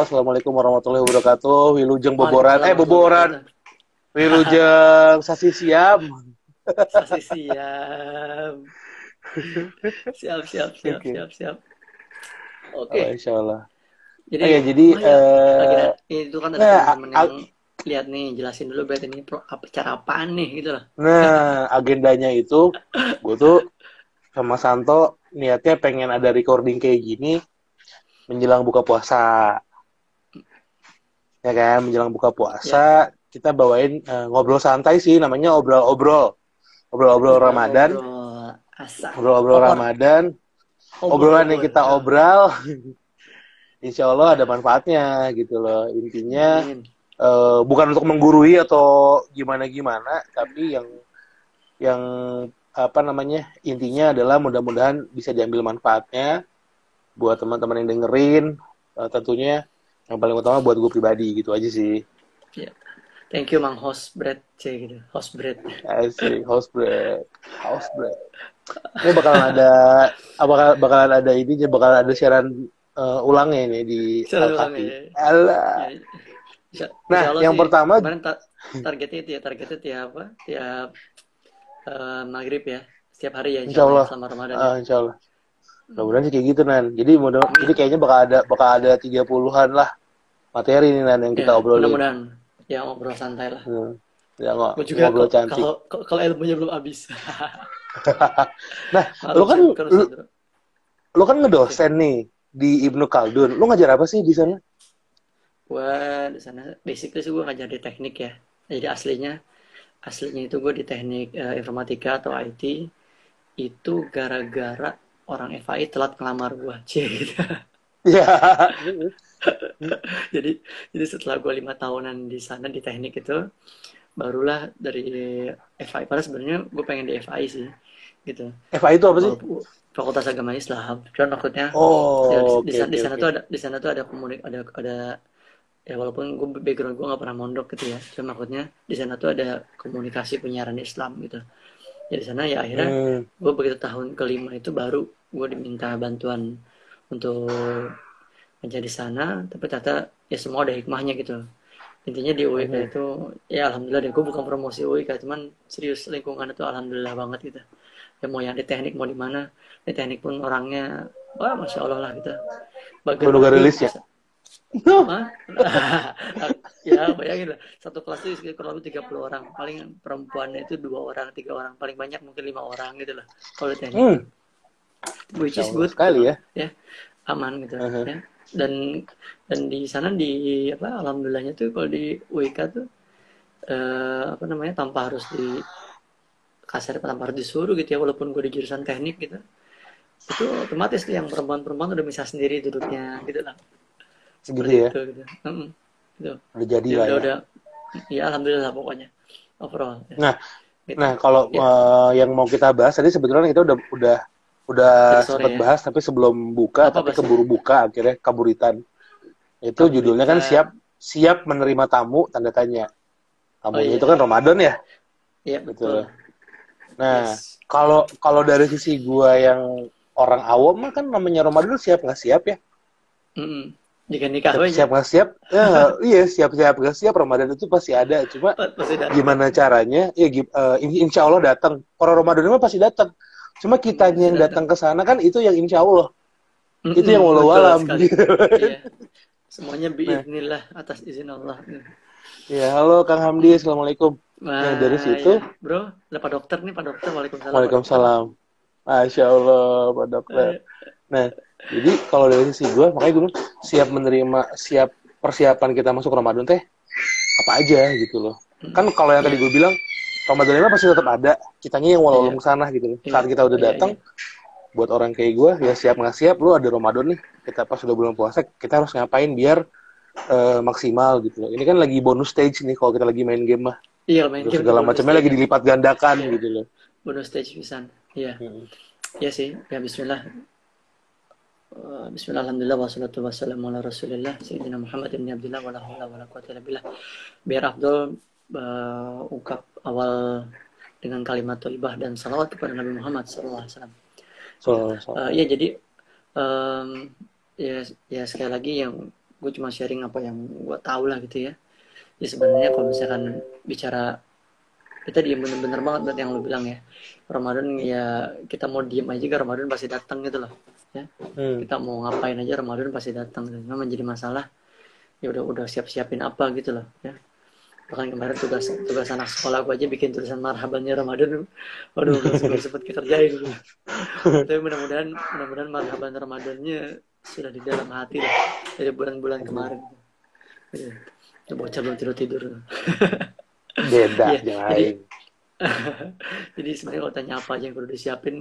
Halo, Assalamualaikum warahmatullahi wabarakatuh. Wilujeng boboran, eh boboran. Wilujeng sasi siam. Sasi siap. Siap, siap, siap, Oke. siap, siap. Oh, Oke, insya Allah. jadi Oh ya, jadi oh ya, lagi eh, itu kan ada nah, a- yang lihat nih, jelasin dulu berarti ini pro, apa, cara apaan nih gitu loh. nah agendanya itu, gue tuh sama Santo niatnya pengen ada recording kayak gini menjelang buka puasa, ya kan? Menjelang buka puasa kita bawain eh, ngobrol santai sih, namanya obrol-obrol, obrol-obrol Ramadan, obrol-obrol Ramadan, obrolan yang kita obral, insya Allah ada manfaatnya gitu loh. Intinya amin. eh, bukan untuk menggurui atau gimana-gimana, tapi yang yang apa namanya intinya adalah mudah-mudahan bisa diambil manfaatnya buat teman-teman yang dengerin. Eh, tentunya yang paling utama buat gue pribadi gitu aja sih. Ya. Thank you Mang Host Bread C gitu. Host Bread. Asik, house break, house break. Ini bakalan ada, bakal bakalan ada ini, bakalan ada siaran eh, ulangnya ini di Salah Al ulang Kafi. ya. Alah. Ya, insya, Nah, insya yang sih pertama, kemarin ta- targetnya itu ya targetnya tiap apa? Tiap eh, maghrib ya. Setiap hari ya insya insya Allah Allah, selama Ramadan ya. ah, insya Allah. Hmm. Mudah-mudahan sih kayak gitu Nan. Jadi mudah, jadi kayaknya bakal ada bakal ada 30-an lah materi nih Nan yang kita Ya, obrolin. mudah-mudahan ya ngobrol santai lah. Hmm. Ya Gue juga ngobrol cantik. kalau kalau ilmunya belum habis. Nah, lu Maklum kan lu, lu kan ngedosen nih di Ibnu Khaldun. Lu ngajar apa sih di sana? Gue di sana basically sih gue ngajar di teknik ya. Jadi aslinya aslinya itu gue di teknik eh, informatika atau IT itu gara-gara orang FAI telat ngelamar gue. Cie gitu. Ya. Jadi jadi setelah gue lima tahunan di sana di teknik itu barulah dari FI padahal sebenarnya gue pengen di FI sih gitu FA itu apa sih? Fakultas Agama Islam cuman maksudnya ya, di, Oh, di, sana- di oke sana oke. tuh ada di sana tuh ada komunik ada ada ya walaupun gue background gue nggak pernah mondok gitu ya cuma maksudnya di sana tuh ada komunikasi penyiaran Islam gitu ya di sana ya akhirnya Hmm. gue begitu tahun kelima itu baru gue diminta bantuan untuk menjadi sana tapi ternyata ya semua ada hikmahnya gitu intinya di UIK Mhm. itu ya alhamdulillah deh gue bukan promosi UIK cuman serius lingkungan itu alhamdulillah banget gitu ya mau yang di teknik mau di mana di teknik pun orangnya wah masya Allah lah gitu nggak laki rilis ya? ya bayangin lah satu kelas itu sekitar kurang lebih 30 orang paling perempuannya itu dua orang tiga orang paling banyak mungkin lima orang gitu lah kalau di teknik Hmm. which is good sekali gitu ya. ya aman gitu Mhm. ya dan dan di sana di apa alhamdulillahnya tuh kalau di UIK tuh eh, apa namanya tanpa harus di kasar tanpa harus disuruh gitu ya walaupun gue di jurusan teknik gitu itu otomatis tuh yang perempuan-perempuan udah bisa sendiri duduknya gitu lah. Segitu ya. itu gitu. Mm-mm. gitu. Udah jadi ya lah udah ya. udah. Ya alhamdulillah pokoknya. Overall ya, Nah, gitu. nah kalau ya. eh, yang mau kita bahas tadi sebetulnya kita udah udah udah sempat ya bahas tapi sebelum buka apa tapi keburu buka akhirnya kaburitan. Itu judulnya kan siap kaburitan siap menerima tamu tanda tanya. oh Tamunya itu iya kan Ramadan ya. iya Betul. betul Nah, yes kalau kalau dari sisi gua yang orang awam mah kan namanya Ramadan siap nggak siap ya? Mm-mm. jika nikah Siap aja siap nggak siap? Ya, iya siap siap nggak siap Ramadan itu pasti ada. Cuma pasti datang gimana caranya? Ya in- insya Allah datang. Orang Ramadan mah pasti datang. Cuma kitanya pasti yang datang ke sana kan itu yang insya Allah. Itu yang Mm-mm, walau alam. iya semuanya Nah, biiznillah atas izin Allah ya halo Kang Hamdi, assalamualaikum. Nah dari Wah, situ, ya. Bro, ada Pak Dokter nih, Pak Dokter. Waalaikumsalam. Waalaikumsalam. Masya Allah, Pak Dokter. Nah, jadi kalau dari sisi gue, makanya gue siap menerima, siap persiapan kita masuk Ramadan teh, apa aja gitu loh. Kan kalau yang tadi Iya, gue bilang, Ramadan pasti tetap ada. Kitanya yang walau iya, alam sana gitu loh. iya, Saat kita udah iya, datang, iya. buat orang kayak gue, ya siap nggak siap, lu ada Ramadan nih. Kita pas udah bulan puasa, kita harus ngapain biar eh, maksimal gitu loh. Ini kan lagi bonus stage nih kalau kita lagi main game mah. Iya, main Terus game segala macamnya lagi dilipat gandakan Iya, gitu loh. bonus stage pisan. Iya, Hmm. iya sih. Ya Bismillah. Eh, Bismillah, Alhamdulillah, wassalatu wassalamu ala rasulillah, Sayyidina Muhammad ibn Abdullah, wa la hawla wa la quwwata illa billah. Biar Abdul eh, ungkap awal dengan kalimat thayyibah dan salawat kepada Nabi Muhammad SAW. So, so. Eh, ya jadi em, ya ya sekali lagi yang gue cuma sharing apa yang gue tahu lah gitu ya ya sebenarnya kalau misalkan bicara kita diem bener-bener banget buat yang lo bilang ya Ramadan ya kita mau diem aja juga Ramadan pasti datang gitu loh ya hmm. kita mau ngapain aja Ramadan pasti datang gitu. memang menjadi masalah ya udah udah siap-siapin apa gitu loh ya bahkan kemarin tugas tugas anak sekolah gue aja bikin tulisan marhabannya Ramadan. Waduh sempat sempat kita kerjain tapi mudah-mudahan mudah-mudahan marhaban Ramadannya sudah di dalam hati lah dari bulan-bulan kemarin. Gitu. bocah belum tidur tidur. Beda ya, jadi, jadi sebenarnya kalau tanya apa aja yang perlu disiapin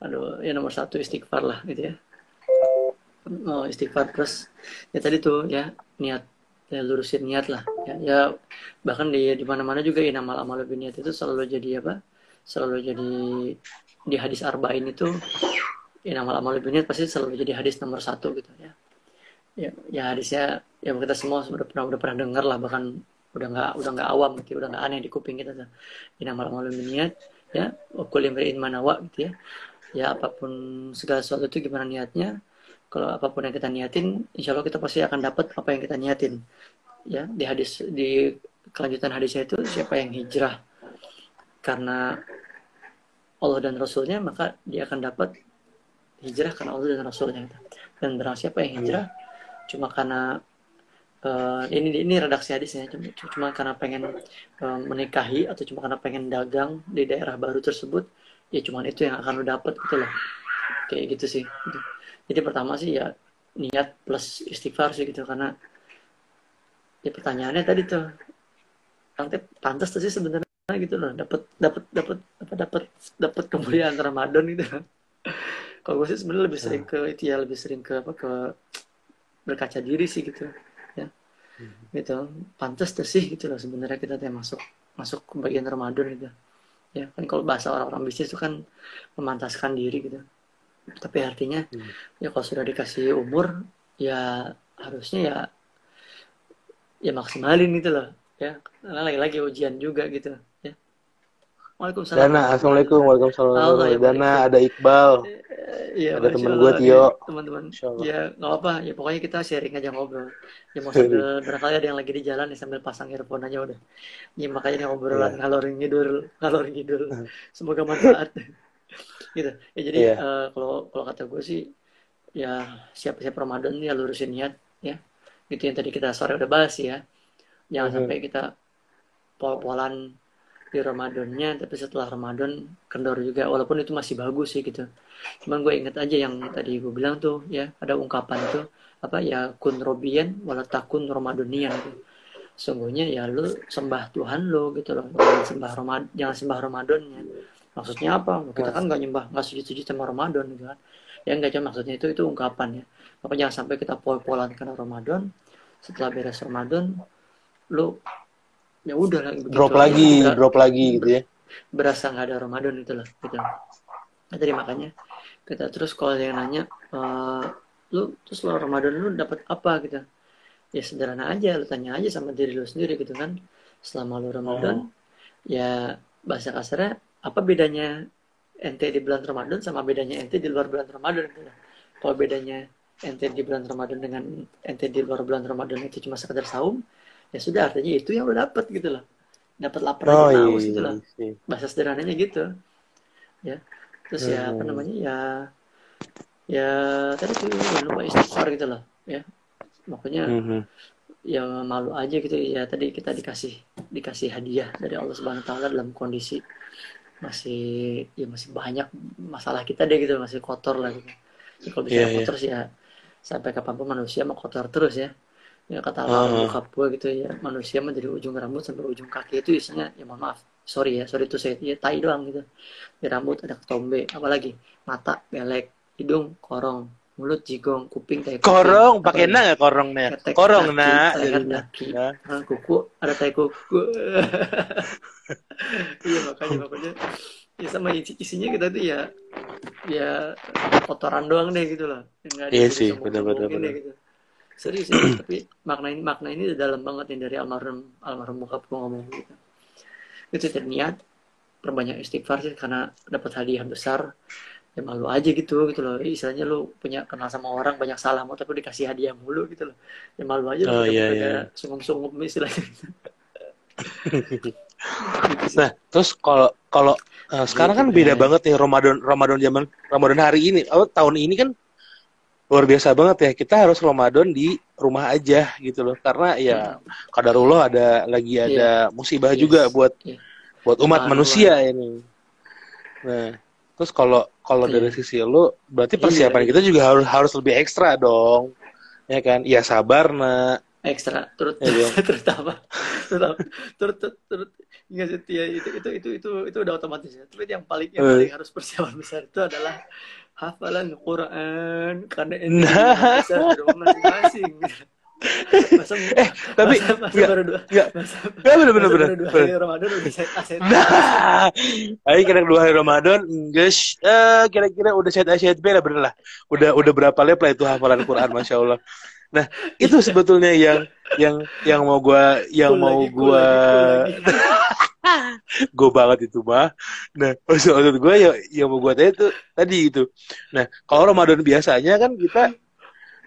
aduh ya nomor satu istighfar lah gitu ya. Oh, istighfar terus. Ya tadi tuh ya niat ya lurusin niat lah. Ya, ya bahkan di di mana mana juga inamal amal niat itu selalu jadi apa? Selalu jadi di hadis arba'in itu inamal amal niat pasti selalu jadi hadis nomor satu gitu ya. Ya, ya hadisnya ya kita semua sudah pernah udah pernah dengar lah bahkan udah nggak udah nggak awam gitu udah nggak aneh di kuping kita tuh. Inamal amal niat ya imri'in manawa gitu ya. Ya apa pun segala sesuatu itu gimana niatnya kalau apa pun yang kita niatin, insya Allah kita pasti akan dapat apa yang kita niatin. Ya, di hadis di kelanjutan hadisnya itu siapa yang hijrah karena Allah dan Rasulnya maka dia akan dapat hijrah karena Allah dan Rasulnya. Dan barang siapa yang hijrah cuma karena uh, ini ini redaksi hadisnya cuma, cuma karena pengen uh, menikahi atau cuma karena pengen dagang di daerah baru tersebut ya cuma itu yang akan lo dapat gitu loh. Kayak gitu sih. gitu jadi pertama sih ya niat plus istighfar sih gitu karena ya pertanyaannya tadi tuh nanti pantas tuh sih sebenarnya gitu loh dapat dapat dapat apa dapat dapat kemuliaan Ramadan gitu. Kalau gue sih sebenarnya lebih sering ke itu ya lebih sering ke apa ke berkaca diri sih gitu ya. Hmm. gitu pantas tuh sih gitu loh sebenarnya kita tuh masuk masuk ke bagian Ramadan gitu ya. Kan kalau bahasa orang-orang bisnis itu kan memantaskan diri gitu tapi artinya hmm. ya kalau sudah dikasih umur ya harusnya ya ya maksimalin gitu loh ya. Karena lagi-lagi ujian juga gitu ya. Waalaikumsalam. Dana Assalamualaikum Waalaikumsalam. Dana ada Iqbal. Ya, ada teman gue Tio. teman-teman. Ya nggak apa ya pokoknya kita sharing aja ngobrol. Ya mau sambil barangkali ada yang lagi di jalan ya sambil pasang earphone aja udah. Ya makanya ngobrolan yeah. ngalor ngidul ngalor ngidul. Semoga manfaat gitu ya jadi yeah. Iya. uh, kalau kalau kata gue sih ya siap siap Ramadan ya lurusin niat ya gitu yang tadi kita sore udah bahas ya jangan mm -hmm. sampai kita pol-polan di Ramadannya tapi setelah Ramadan kendor juga walaupun itu masih bagus sih gitu cuman gue inget aja yang tadi gue bilang tuh ya ada ungkapan tuh apa ya kun robian walatakun Ramadanian gitu sungguhnya ya lu sembah Tuhan lo gitu loh jangan sembah Ramadan jangan sembah Ramadannya maksudnya apa? Kita kan nggak nyembah nggak sujud-sujud sama Ramadan gitu kan? Ya nggak cuma maksudnya itu itu ungkapan ya. Maka jangan sampai kita pol-polan karena Ramadan. Setelah beres Ramadan lu ya udah lagi drop lagi ya, drop lagi gitu ya. berasa nggak ada Ramadan itu lah gitu. Nah, jadi makanya kita terus kalau yang nanya uh, lu terus lo Ramadan lu dapat apa gitu? Ya sederhana aja lu tanya aja sama diri lu sendiri gitu kan. Selama lu Ramadan oh. ya bahasa kasarnya apa bedanya ente di bulan Ramadan sama bedanya ente di luar bulan Ramadan. Kalau bedanya ente di bulan Ramadan dengan ente di luar bulan Ramadan itu cuma sekedar saum, ya sudah artinya itu yang lo dapat gitu loh. Dapat lapar oh, aja iya, gitu loh. Iya, iya. Bahasa sederhananya gitu. Ya. Terus hmm. ya apa hmm. namanya? Ya ya tadi tuh jangan lupa istighfar gitu loh, ya. Makanya hmm. ya malu aja gitu ya tadi kita dikasih dikasih hadiah dari Allah Subhanahu wa taala dalam kondisi masih ya masih banyak masalah kita deh gitu masih kotor lah gitu. Ya, kalau bisa yeah, iya. kotor yeah. sih ya sampai kapan pun manusia mau kotor terus ya. Ya kata Allah uh. gue gitu ya manusia menjadi ujung rambut sampai ujung kaki itu isinya ya mohon maaf sorry ya sorry itu saya ya tai doang gitu. Di rambut ada ketombe apalagi mata belek hidung korong mulut jigong kuping tai korong pakai na nggak korong nih korong na nah, kuku ada tai kuku. Iya makanya makanya. Ya sama isi isinya kita tuh ya ya kotoran doang deh gitu loh iya sih benar-benar gitu. serius ya tapi makna ini makna ini dalam banget nih dari almarhum almarhum bokap gue ngomong gitu. Itu niat perbanyak istighfar sih karena dapat hadiah besar ya malu aja gitu gitu loh istilahnya lu punya kenal sama orang banyak salah mau tapi dikasih hadiah mulu gitu loh ya malu aja Oh, iya, iya. sunggup-sunggup istilahnya Nah, terus kalau kalau eh, sekarang kan beda Ben. banget nih Ramadan Ramadan zaman Ramadan hari ini. Oh, tahun ini kan luar biasa banget ya. Kita harus Ramadan di rumah aja gitu loh. Karena ya kadarullah ada lagi ada musibah Yes. juga buat Iya. buat umat manusia ini. Nah, terus kalau kalau Iya. dari sisi lu berarti Iya, persiapan iya. kita juga harus harus lebih ekstra dong. Ya kan? Ya sabar, nak. ekstra turut Iya, iya. terutama turut turut Enggak sih ya itu itu itu itu itu udah otomatis ya tapi yang paling yang Eh. paling harus persiapan besar itu adalah hafalan Quran karena ini Nah. besar di rumah masing-masing masa Eh, tapi enggak, baru dua enggak. masa, Ya bener bener bener. dua hari Ramadan udah set aset Nah, ayo kira dua hari Ramadan, guys, eh, kira-kira udah set asyad lah bener lah. Udah udah berapa lep lah itu hafalan Quran, masya Allah. Nah, itu sebetulnya yang yang yang mau gua yang Cool mau lagi, gua gue banget itu mah. Nah, maksud, maksud gue ya yang mau gue tanya itu tadi itu. Nah, kalau Ramadan biasanya kan kita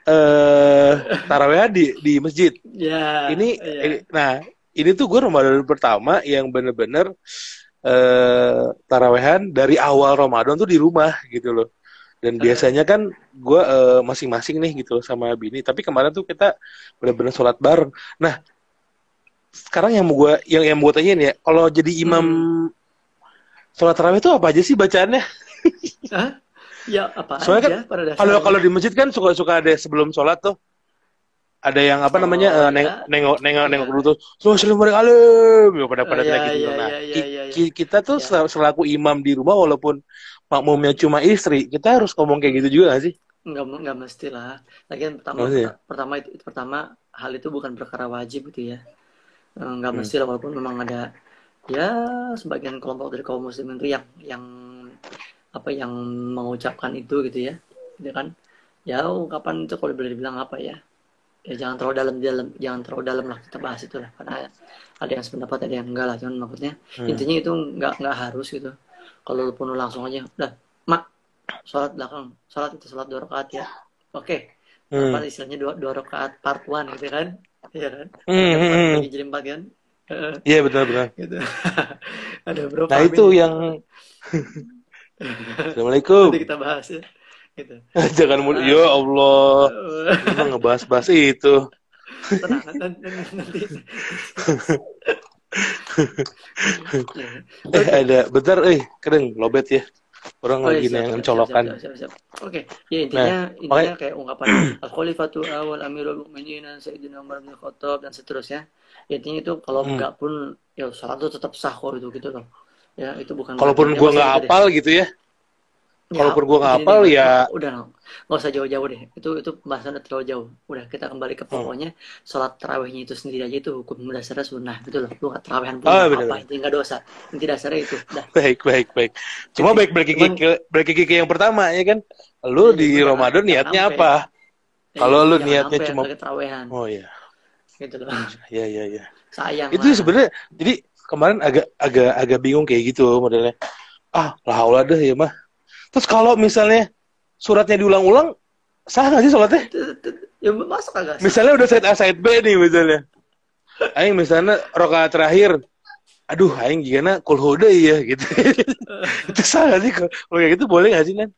eh taraweh di di masjid. ya ini, ya. ini nah ini tuh gue Ramadan pertama yang bener-bener eh tarawehan dari awal Ramadan tuh di rumah gitu loh dan biasanya kan gue eh, masing-masing nih gitu loh sama bini tapi kemarin tuh kita bener-bener sholat bareng nah sekarang yang mau gue yang yang mau gue tanyain ya kalau jadi imam sholat tarawih itu apa aja sih bacaannya Hah? Ya apa Soalnya aja pada dasarnya. kalau kalau di masjid kan suka-suka ada sebelum sholat tuh. Ada yang apa Oh, namanya eh, neng- nengok nengok nengok dulu tuh. Assalamualaikum. Alim ya pada pada Oh, iya, gitu iya, nah iya, ki- kita tuh sel- selaku imam di rumah walaupun makmumnya cuma istri kita harus ngomong kayak gitu juga gak sih? Enggak, enggak mesti lah. Lagian pertama, Nggak ya? pertama itu, pertama hal itu bukan perkara wajib gitu ya. Eh, Enggak Hmm. mesti lah walaupun memang ada ya sebagian kelompok dari kaum muslimin itu yang yang apa yang mengucapkan itu gitu ya. Gitu kan. Ya ungkapan itu kalau boleh dibilang apa ya? Ya jangan terlalu dalam dalam jangan terlalu dalam lah kita bahas itu lah karena ada yang sependapat ada yang enggak lah cuman maksudnya Hmm. intinya itu nggak nggak harus gitu kalau pun lu langsung aja udah mak sholat belakang sholat itu sholat dua rakaat ya oke Hmm. apa istilahnya dua dua rakaat part one gitu kan iya kan Hmm, hmm, empat hmm. jadi empat kan iya benar benar gitu ada berapa nah itu yang Assalamualaikum nanti kita bahas ya gitu jangan mulu ya Allah kita ngebahas-bahas itu tenang nanti, nanti, nanti. Eh ada bentar eh keren lobet ya orang Oh, iya, lagi siap, yang siap. Oke, ya intinya intinya makanya- kayak ungkapan al-khalifatu awal amirul mukminin sayyidina Umar bin Khattab dan seterusnya. Intinya itu kalau Hmm. enggak pun ya salat itu tetap sah kok itu gitu loh. Ya, itu bukan kalaupun ya, gua nggak gitu hafal gitu ya Ya, kalaupun gua nggak hafal, ya- udah nggak usah jauh-jauh deh. Itu itu pembahasan udah terlalu jauh. Udah kita kembali Hmm. ke pokoknya salat tarawihnya itu sendiri aja itu hukum dasarnya sunnah gitu loh. Lu nggak tarawihan pun Oh, nggak bener, apa, intinya nggak dosa. Inti dasarnya itu. Udah. baik baik baik cuma Jadi, baik balik ke balik ke yang pertama ya kan lu Iya, di Ramadan niatnya sampai. apa Ya, Kalau lu niatnya cuma- oh iya gitu loh. iya iya iya Sayang itu sebenarnya jadi kemarin agak agak agak bingung kayak gitu modelnya. Ah lah deh ya mah. Terus kalau misalnya suratnya diulang-ulang sah nggak sih sholatnya? Ya masuk agak sah. misalnya udah side A side B nih misalnya. Aing misalnya rokaat terakhir aduh aing gimana kulhu deh ya gitu. Itu sah nggak sih? Kalau kayak gitu boleh nggak sih kan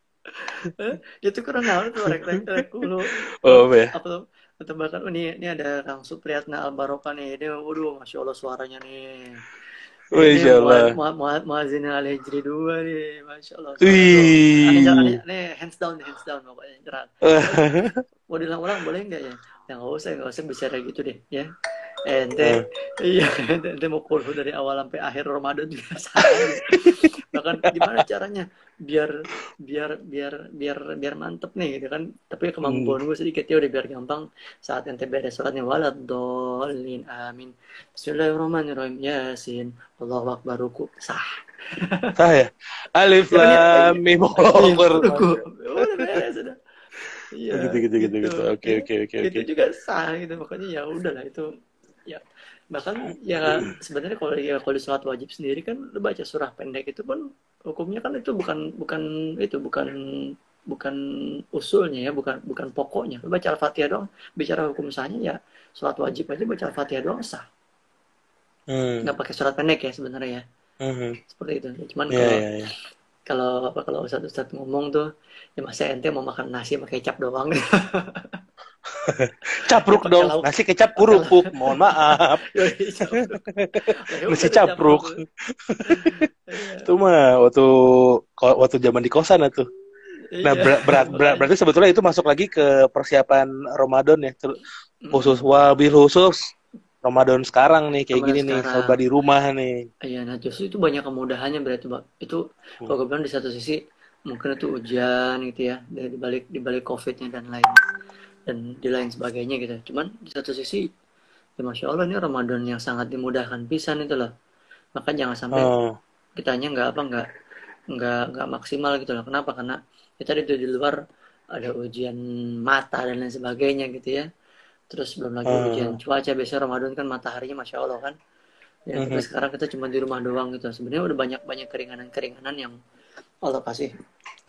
itu kurang naon tuh rek rek rek oh ya? Apa tuh? Atau bahkan oh, ini ini ada Kang Supriyatna Al Barokah nih. Ini waduh masya Allah suaranya nih Insya Allah. Muazin Al Hijri dua nih masya Allah. Wih. Aneh, hands down hands down pokoknya. Mau diulang-ulang boleh nggak ya ya? Nggak usah nggak usah bicara gitu deh ya ente. Iya ente, ente mau kulhu dari awal sampai akhir Ramadan juga sama. Bahkan gimana caranya biar biar biar biar biar mantep nih gitu kan. Tapi kemampuan gue sedikit ya udah biar gampang. Saat ente beres sholatnya walad dolin amin. Bismillahirrahmanirrahim. Yasin. Allahu akbar ruku. Sah. Sah ya? Alif lam mim ruku. Udah beres udah Iya, gitu gitu gitu gitu. oke oke oke oke itu juga sah gitu. Makanya ya udahlah itu ya bahkan ya sebenarnya kalau ya kalau di sholat wajib sendiri kan lu baca surah pendek itu pun hukumnya kan itu bukan bukan itu bukan bukan usulnya ya bukan bukan pokoknya lu baca al-fatihah doang bicara hukum sahnya ya sholat wajib aja baca al-fatihah doang sah Hmm. nggak pakai surat pendek ya sebenarnya ya Mhm. seperti itu cuman Iya, kalau iya, iya. kalau apa kalau ustadz ustadz ngomong tuh ya masa ente mau makan nasi pakai kecap doang Capruk Ya, dong. lauk. Nasi kecap kerupuk. Mohon maaf. Nasi capruk. Itu mah waktu waktu zaman di kosan itu. Nah, Iya. berat, berat, berat- berarti sebetulnya itu masuk lagi ke persiapan Ramadan ya. Khusus wabil khusus Ramadan sekarang nih kayak Ramadan gini nih, sekarang. serba di rumah nih. Iya, nah justru itu banyak kemudahannya berarti, Pak. Itu Hmm. kalau gue bilang di satu sisi mungkin itu ujian gitu ya, dari di balik di balik COVID-nya dan lain dan di lain sebagainya gitu. Cuman di satu sisi ya Masya Allah ini Ramadan yang sangat dimudahkan pisan itu loh. Maka jangan sampai Oh, kitanya nggak apa nggak nggak nggak maksimal gitu loh. Kenapa? Karena kita di di luar ada ujian mata dan lain sebagainya gitu ya. Terus belum lagi Hmm. ujian cuaca. Biasanya Ramadan kan mataharinya masya Allah kan. Ya, tapi Mhm. sekarang kita cuma di rumah doang gitu. Sebenarnya udah banyak banyak keringanan-keringanan yang Allah kasih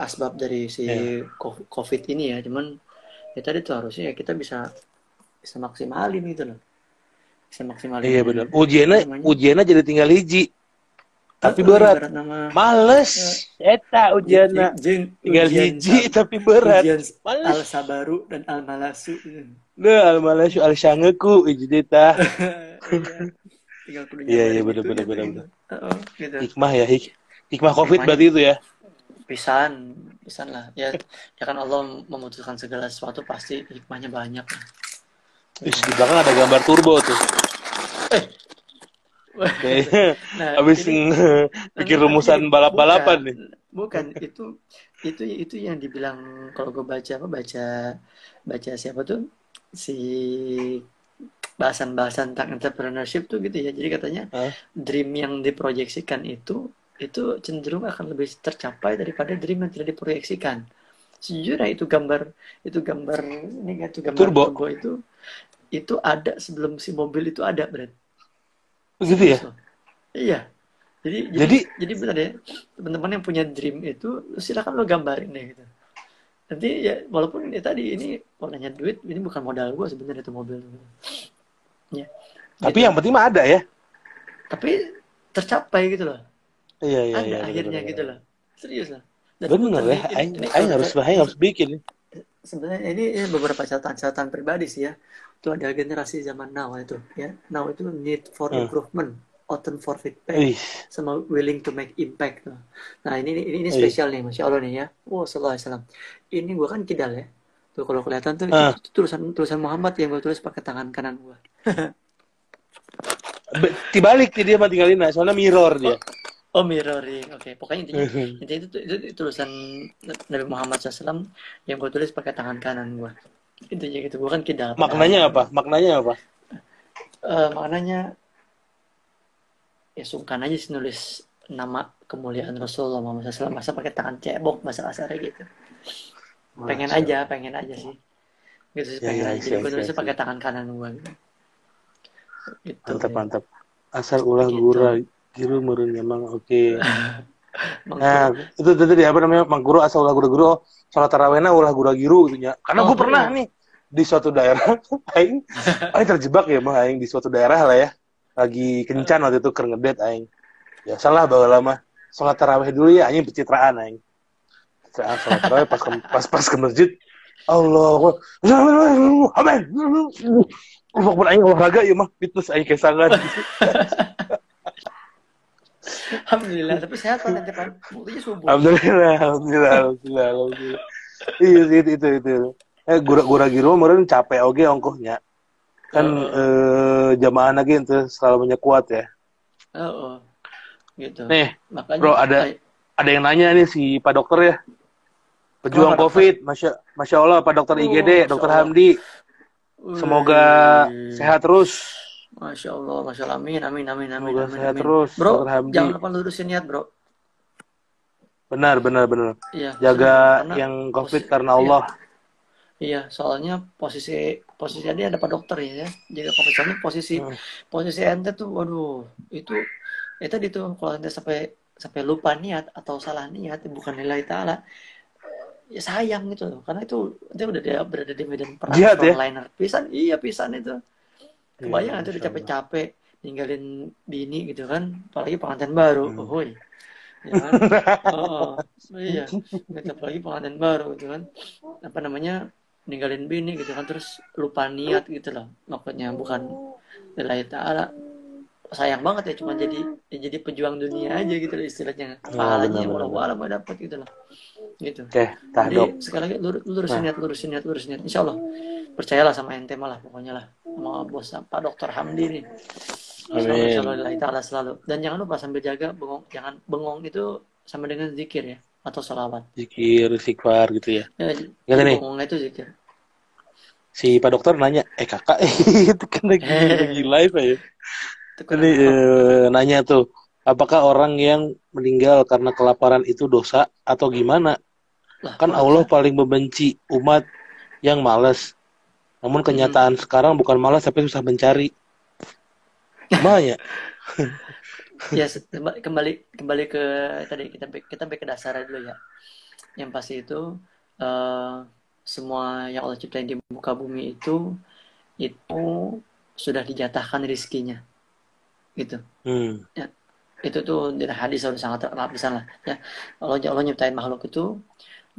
asbab dari si Ya. co- COVID ini ya. Cuman ya tadi tuh harusnya ya kita bisa bisa maksimalin gitu loh. Bisa maksimalin. iya benar. Ujiannya ujiannya jadi tinggal hiji. Tapi Oh, berat. ibarat nama Males. Eta ujiannya. Tinggal ujian hiji tapi berat. ujian Males. al sabaru dan al malasu Nah, almalasyu al syangeku hiji kudu Iya, iya, bener, gitu, gitu, bener, gitu. Heeh, gitu Hikmah ya, hik hikmah Covid berarti itu ya. Pisan pisan lah ya ya kan Allah memutuskan segala sesuatu pasti hikmahnya banyak Ih, di belakang ada gambar turbo tuh. Kayaknya nah habis nge- bikin rumusan balap-balapan nih. bukan itu itu itu yang dibilang kalau gue baca apa baca baca siapa tuh si bahasan-bahasan tentang entrepreneurship tuh gitu ya jadi katanya Hah? dream yang diproyeksikan itu itu cenderung akan lebih tercapai daripada dream yang tidak diproyeksikan sejujurnya itu gambar itu gambar ini kan itu gambar Turbo. turbo itu itu ada sebelum si mobil itu ada Brad Begitu ya? So, iya. Jadi, jadi, Jadi- jadi benar ya, teman-teman yang punya dream itu, silakan lo gambarin deh gitu. Nanti ya, walaupun ya tadi ini kalau nanya duit, ini bukan modal gue sebenarnya itu mobil. Ya. Tapi Gitu. yang penting mah ada ya. Tapi tercapai gitu loh. Iya, iya, ada iya. akhirnya bener, gitu loh. Serius lah. Dan Bener ya, ini- aing harus aing harus bikin. sebenarnya ini, ini beberapa catatan-catatan pribadi sih ya. Itu ada generasi zaman now itu ya. Now itu need for Hmm. improvement, open for feedback. Ih, sama willing to make impact. Nah ini ini, ini spesial nih, masya Allah nih ya. Wow, alaihi wasallam. Ini gua kan kidal ya. Tuh kalau kelihatan tuh Ah. itu tulisan tulisan Muhammad yang gua tulis pakai tangan kanan gua. be- dibalik dia mah tinggalin nah, soalnya mirror dia. Oh mirroring, oke. Pokoknya intinya intinya itu, itu, itu tulisan Nabi Muhammad SAW yang gua tulis pakai tangan kanan gua. Intinya gitu, gua kan kidal. Maknanya apa? Maknanya apa? Eh, maknanya ya sungkan aja sih nulis nama kemuliaan Rasulullah Muhammad SAW masa pakai tangan cebok bahasa kasarnya gitu. pengen aja pengen aja sih gitu sih Ya, pengen ya, aja jadi ya, gue tulisnya ya. pakai tangan kanan gue gitu gitu Mantap, ya. mantap. Asal ulah Gitu. gura giru meureun emang oke. Bang, Nah, itu tadi apa namanya? Mang guru asal ulah gura guru salat tarawihna ulah gura giru gitu nya. Karena Oh, gue pernah iya. nih di suatu daerah aing aing terjebak ya mah aing di suatu daerah lah ya. Lagi kencan waktu itu keur ngedet aing. Ya salah bawa lama. Salat tarawih dulu ya anjing pencitraan aing. Pencitraan salat tarawih pas ke, pas pas ke masjid. Allah Amin. Allah aing olahraga ya mah fitness aing kesangan. Alhamdulillah tapi sehat kan nanti pak buktinya subuh Alhamdulillah, alhamdulillah, alhamdulillah, alhamdulillah. Iya sih, itu itu itu. Eh gura gura giro meureun capek oge ongkohnya. Kan eh jamaah lagi itu selalu banyak kuat ya. oh, oh. gitu Nih, makanya bro, ada- ay- ada yang nanya nih si Pak Dokter ya. Pejuang Kenapa, Covid, masya, masya Allah Pak Dokter Oh, IGD, Dokter. Hamdi, semoga Wih. sehat terus. Masya Allah masya Allah amin amin amin amin Semoga amin, sehat amin. terus, bro jangan lupa lurusin niat bro Benar, benar, benar. iya Jaga karena yang Covid posi- karena iya. Allah. Iya, soalnya posisi posisi dia ada pak dokter ya jaga profesionalnya posisi Hmm. posisi ente tuh waduh itu itu tuh kalau ente sampai sampai lupa niat atau salah niat bukan nilai taala ya sayang gitu loh karena itu dia udah dia berada di medan perang Jihad ya? frontliner pisan iya pisan itu kebayang Iya, nanti udah capek-capek ninggalin bini gitu kan apalagi pengantin baru. Hmm. oh ya kan? Oh, iya. Gitu, apalagi pengantin baru gitu kan. Apa namanya ninggalin bini gitu kan terus lupa niat gitu loh maksudnya bukan lillahi ta'ala. Sayang banget ya cuma jadi ya jadi pejuang dunia aja gitu loh istilahnya. Pahalanya benar, walau alam mau dapat gitu loh gitu. Oke, tah jadi sekali lagi lur- lurusin Nah. niat lurusin niat lurusin niat. Insya Allah percayalah sama ente malah pokoknya lah sama bos Pak Dokter Hamdi nih ta'ala selalu dan jangan lupa sambil jaga bengong jangan bengong itu sama dengan zikir ya atau salawat Zikir, istighfar gitu ya. ya, jadi nih? bengongnya itu zikir Si Pak Dokter nanya, eh kakak, itu kan lagi, lagi live ya. itu kan Ini eh, nanya tuh, apakah orang yang meninggal karena kelaparan itu dosa atau gimana? lah, Kan. Allah paling membenci umat yang malas. Namun kenyataan sekarang bukan malas tapi susah mencari. Gimana ya? ya kembali kembali ke tadi kita kita back ke dasarnya dulu ya yang pasti itu eh, semua yang Allah ciptain di muka bumi itu itu sudah dijatahkan rizkinya gitu Hmm. itu tuh di hadis sudah sangat terkenal pisan lah ya Allah Allah nyiptain makhluk itu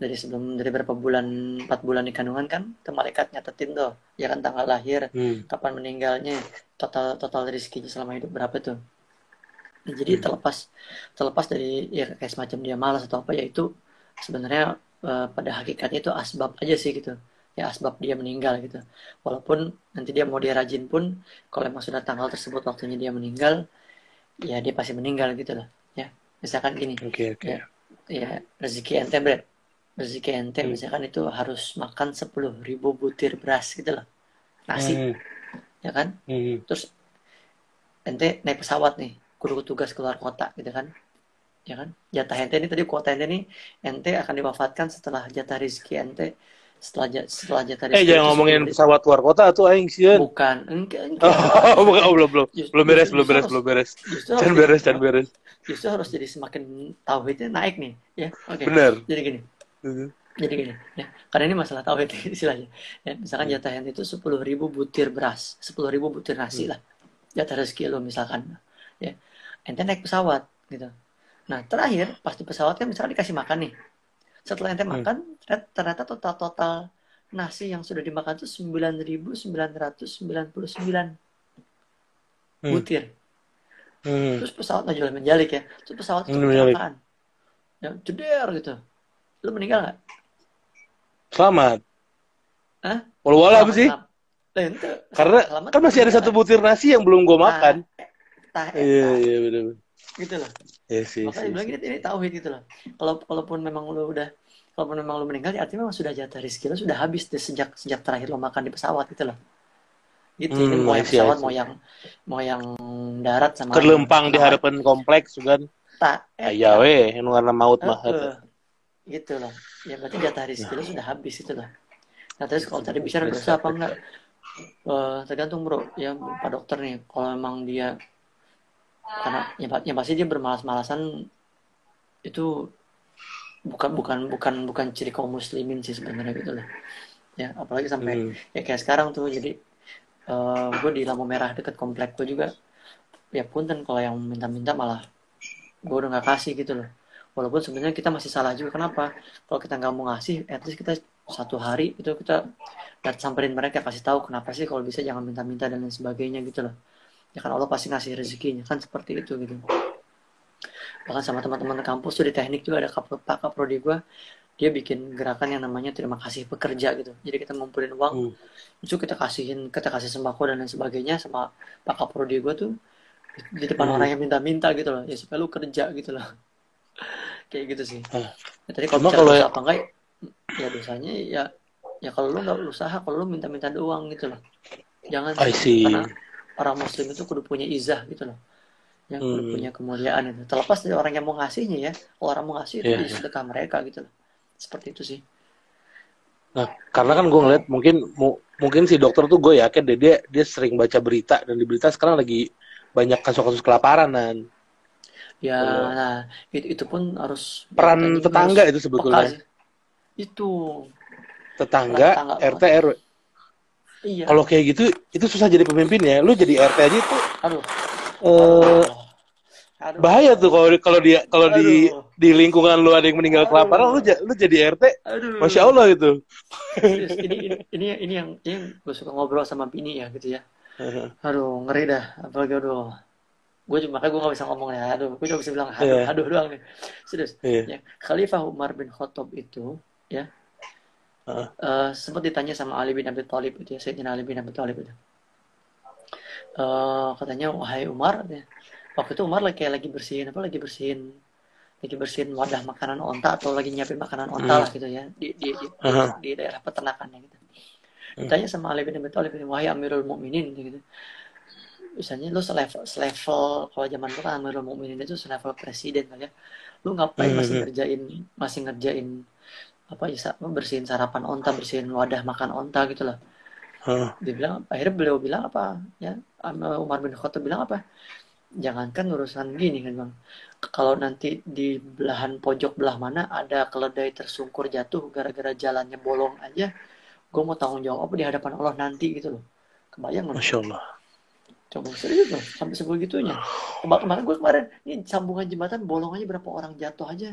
dari sebelum dari berapa bulan empat bulan di kandungan kan tuh malaikat nyatetin tuh ya kan tanggal lahir Hmm. kapan meninggalnya total total rezekinya selama hidup berapa tuh Nah, jadi Hmm. terlepas terlepas dari ya kayak semacam dia malas atau apa ya itu sebenarnya eh, pada hakikatnya itu asbab aja sih gitu ya asbab dia meninggal gitu walaupun nanti dia mau dia rajin pun kalau emang sudah tanggal tersebut waktunya dia meninggal ya dia pasti meninggal gitu loh ya misalkan gini Oke, oke. ya ya rezeki ente bre rezeki ente Hmm. misalkan itu harus makan 10.000 ribu butir beras gitu loh nasi Hmm. ya kan Hmm. terus ente naik pesawat nih kudu tugas keluar kota gitu kan ya kan jatah ente ini tadi kuota ente ini ente akan diwafatkan setelah jatah rezeki ente setelah ja- setelah jatah Eh rezeki jangan itu ngomongin pesawat luar kota tuh aing sieun. bukan enggak enggak Oh, bukan, oh, belum belum. Just- Belum beres, belum beres, belum beres. justru Jangan beres, jangan beres. justru harus jadi semakin tauhidnya naik nih ya oke Bener. jadi gini jadi gini ya karena ini masalah tauhid istilahnya ya misalkan Hmm. jatah ente itu sepuluh ribu butir beras sepuluh ribu butir nasi Hmm. lah jatah rezeki lo misalkan ya ente naik pesawat gitu nah terakhir pasti pesawat kan misalkan dikasih makan nih setelah ente Hmm. makan ternyata- total total nasi yang sudah dimakan itu sembilan ribu sembilan ratus sembilan puluh sembilan Hmm. butir Hmm. terus pesawat nggak jual menjalik ya terus pesawat itu menjalik. kecelakaan ya jeder gitu lu meninggal nggak Selamat. Hah? Walau alam sih. Selamat. Lah, ente, Karena selamat kan masih ada satu butir nasi yang belum Nah, makan. tah Iya, iya benar. gitu loh Iya sih. makanya sih, bilang sih. ini, ini tauhid gitu loh kalau kalaupun memang lu udah kalaupun memang lu meninggal ya artinya memang sudah jatah rezeki lu sudah habis deh sejak sejak terakhir lo makan di pesawat gitu loh gitu ini Hmm, mau I yang pesawat mau yang mau yang darat sama Kerlempang di harapan kompleks kan. tak Aya we, nu ngaranna maut mah. Gitu loh ya berarti jatah rezeki lu sudah habis itu loh nah terus kalau tadi bicara dosa apa enggak? Eh, tergantung bro. Ya pak dokter nih kalau memang dia karena yang, pa- yang pasti dia bermalas-malasan itu bukan bukan bukan bukan ciri kaum muslimin sih sebenarnya gitu loh. Ya apalagi sampai Hmm. ya kayak sekarang tuh jadi eh gue di lampu merah deket komplek gue juga ya punten kalau yang minta-minta malah gue udah nggak kasih gitu loh walaupun sebenarnya kita masih salah juga kenapa? Kalau kita nggak mau ngasih at least kita satu hari itu kita lihat samperin mereka kasih tahu kenapa sih kalau bisa jangan minta-minta dan lain sebagainya gitu loh. Ya kan Allah pasti ngasih rezekinya kan seperti itu gitu. Bahkan sama teman-teman kampus tuh di teknik juga ada kap, pak kaprodi gue dia bikin gerakan yang namanya terima kasih pekerja gitu. Jadi kita ngumpulin uang Hmm. itu kita kasihin kita kasih sembako dan lain sebagainya sama pak kaprodi gue tuh di depan Hmm. orang yang minta-minta gitu loh. Ya supaya lu kerja gitu loh kayak gitu sih Ah. ya, tadi kalau bicara kalau ya- apa enggak ya dosanya ya ya kalau lu nggak usaha kalau lu minta-minta doang gitu loh jangan I see. karena orang muslim itu kudu punya izah gitu loh yang kudu Hmm. punya kemuliaan itu terlepas dari orang yang mau ngasihnya ya orang mau ngasih itu di iya. sedekah mereka gitu loh seperti itu sih Nah, karena kan gue ngeliat mungkin mu- mungkin si dokter tuh gue yakin dia dia sering baca berita dan di berita sekarang lagi banyak kasus-kasus kelaparan dan Ya, Oh. nah itu itu pun harus peran juga tetangga harus itu peka sebetulnya sih. Itu tetangga tetangga RT RW. iya. Kalau kayak gitu itu susah jadi pemimpin ya. Lu jadi RT aja tuh Aduh, eh, aduh, bahaya tuh kalau kalau dia kalau di di lingkungan lu ada yang meninggal Aduh. kelaparan lu lu jadi RT aduh. Masya Allah. Serius, ini, ini ini ini yang ini yang gue suka ngobrol sama Bini ya gitu ya. Aduh, ngeri dah. Apalagi aduh. Gue cuma makanya gue gak bisa ngomong ya. Aduh, gue cuma bisa bilang aduh, Iya. aduh doang nih. Serius. Iya. Ya, Khalifah Umar bin Khattab itu ya Heeh. eh, sempat ditanya sama Ali bin Abi Thalib itu ya, Sayyidina Ali bin Abi Thalib itu. Eh, katanya, wahai Umar, ya, waktu itu Umar lagi kayak lagi bersihin apa? Lagi bersihin lagi bersihin wadah makanan onta atau lagi nyiapin makanan onta Hmm. lah gitu ya di di di, di, Aha. di daerah peternakannya gitu. Hmm. Ditanya sama Ali bin Abi Thalib, wahai Amirul Mukminin gitu. Misalnya lu selevel selevel kalau zaman itu kan Amirul Mukminin itu selevel presiden kali ya. Lu ngapain masih Hmm. ngerjain masih ngerjain apa ya bersihin sarapan onta, bersihin wadah makan onta gitu lah. Heeh. Dia bilang akhirnya beliau bilang apa ya Umar bin Khattab bilang apa? Jangankan urusan gini kan bang. Kalau nanti di belahan pojok belah mana ada keledai tersungkur jatuh gara-gara jalannya bolong aja, gue mau tanggung jawab apa di hadapan Allah nanti gitu loh. Kebayang? Masya Allah. Coba serius loh, sampai sebegitunya. Kema- Kemarin gue kemarin, ini sambungan jembatan bolong aja berapa orang jatuh aja.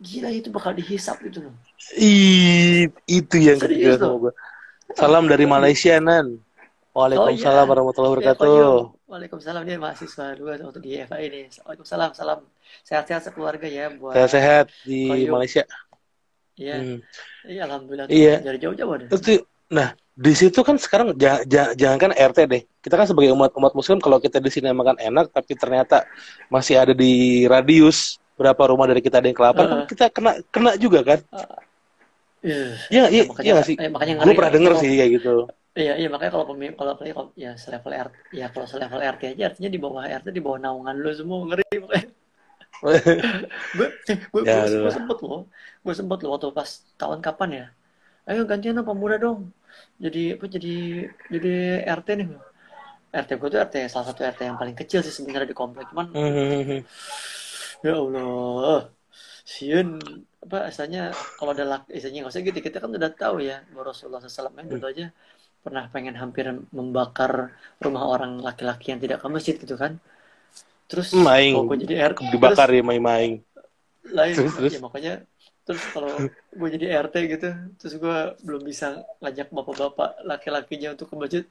Gila itu bakal dihisap gitu loh. Ih, itu yang kepikiran sama gue. Salam dari Malaysia, Nan. Waalaikumsalam Oh, iya. warahmatullahi Ya, wabarakatuh. Koyo. Waalaikumsalam dia mahasiswa dua waktu di FA ini. Waalaikumsalam, salam sehat-sehat sekeluarga ya buat Sehat-sehat di. Malaysia. Iya, Hmm. iya alhamdulillah. Iya. Dari jauh-jauh ada. Itu, nah, di situ kan sekarang ja- ja- jangankan RT deh. Kita kan sebagai umat umat muslim kalau kita di sini makan enak tapi ternyata masih ada di radius berapa rumah dari kita ada yang kelaparan kan Heeh. kita kena kena juga kan. Iya. Iya, iya, makanya, iya nggak sih? eh, makanya Gue pernah kalau- denger sih kayak gitu. Iya, iya makanya kalau pemimpin kalau kalau ya selevel RT, ya kalau selevel RT aja artinya di bawah RT di bawah naungan lu semua ngeri makanya. gue gue Ya, gue, aduh. sempet loh gue sempet loh waktu pas tahun kapan ya ayo gantian dong pemuda dong jadi apa jadi jadi RT nih RT gue tuh RT salah satu RT yang paling kecil sih sebenarnya di komplek cuman Hmm. ya Allah siun apa asalnya kalau ada laki istilahnya nggak usah gitu kita kan udah tahu ya bahwa Rasulullah SAW yang dulu aja pernah pengen hampir membakar rumah orang laki-laki yang tidak ke masjid gitu kan terus gue jadi RT Dibakar ya main-main. lain Terus, terus? ya makanya terus kalau gue jadi RT gitu terus gue belum bisa ngajak bapak-bapak laki-lakinya untuk ke masjid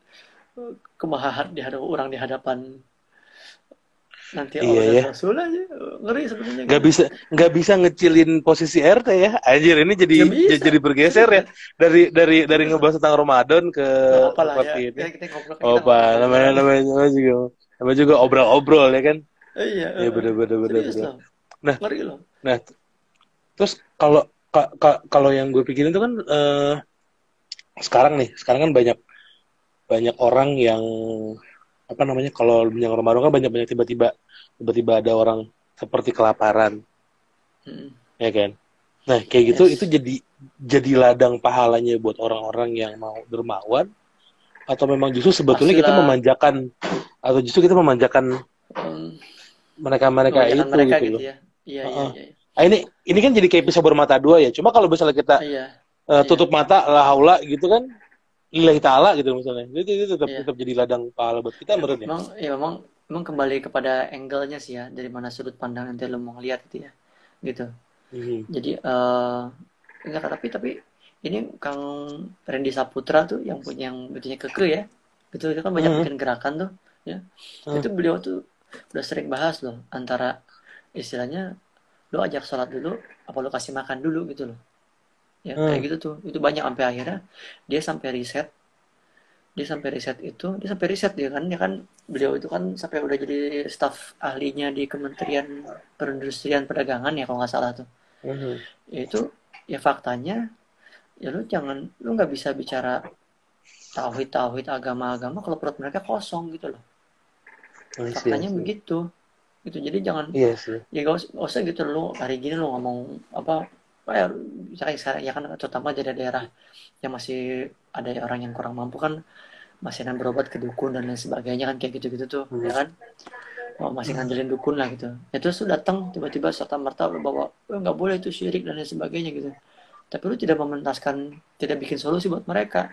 kemahahat di hadapan orang di hadapan nanti Iya, Allah ya. Rasul aja ngeri sebenarnya Nggak bisa nggak bisa ngecilin posisi RT ya. Anjir ini jadi jadi bergeser ya dari dari dari ngebahas tentang Ramadan ke Nggak apa ya, ini. ya kita ngobrol kita apa ngobrol. namanya namanya juga namanya juga obrol-obrol ya kan? Iya eh, bener bener bener. bener. Nah. ngeri loh Nah, terus kalau ka- ka- kalau yang gue pikirin itu kan eh, sekarang nih, sekarang kan banyak banyak orang yang apa namanya kalau menjelang Ramadan kan banyak banyak tiba-tiba tiba-tiba ada orang seperti kelaparan, Mm. ya kan? Nah, kayak gitu Yes. itu jadi jadi ladang pahalanya buat orang-orang yang mau dermawan atau memang justru sebetulnya kita Pastilah. memanjakan atau justru kita memanjakan Um, mereka-mereka memuliakan itu mereka gitu gitu loh. ya iya iya Heeh. iya Ah, ini ini kan jadi kayak pisau bermata dua ya. Cuma kalau misalnya kita iya Iya. tutup mata la haula gitu kan lillahi taala gitu misalnya. Itu, itu tetap Iya. tetap jadi ladang pahala buat kita menurut ya. Memang, ya memang, memang kembali kepada angle-nya sih ya, dari mana sudut pandang nanti lo mau ngeliat gitu ya, gitu. Mhm. Jadi, eh enggak, tapi tapi ini Kang Randy Saputra tuh yang punya yang betulnya keke ya, gitu itu kan banyak Mhm. bikin gerakan tuh, ya. Hmm. Itu beliau tuh udah sering bahas loh antara istilahnya lo ajak sholat dulu, apa lo kasih makan dulu gitu loh. Ya, Hmm. kayak gitu tuh. Itu banyak sampai akhirnya dia sampai riset dia sampai riset itu dia sampai riset dia kan dia kan beliau itu kan sampai udah jadi staf ahlinya di Kementerian Perindustrian Perdagangan ya kalau nggak salah tuh Mhm. ya itu ya faktanya ya lu jangan lu nggak bisa bicara tauhid tauhid agama agama kalau perut mereka kosong gitu loh I see, I faktanya see. begitu gitu. Jadi jangan Iya sih. ya gak usah, gak gitu lu hari gini lu ngomong apa ya saya sekarang ya kan terutama dari daerah yang masih ada orang yang kurang mampu kan masih nan berobat ke dukun dan lain sebagainya kan kayak gitu-gitu tuh Hmm. ya kan? Oh, masih ngandelin dukun lah gitu. Itu sudah datang tiba-tiba serta merta lu bawa oh, nggak boleh itu syirik dan lain sebagainya gitu. Tapi lu tidak mementaskan tidak bikin solusi buat mereka.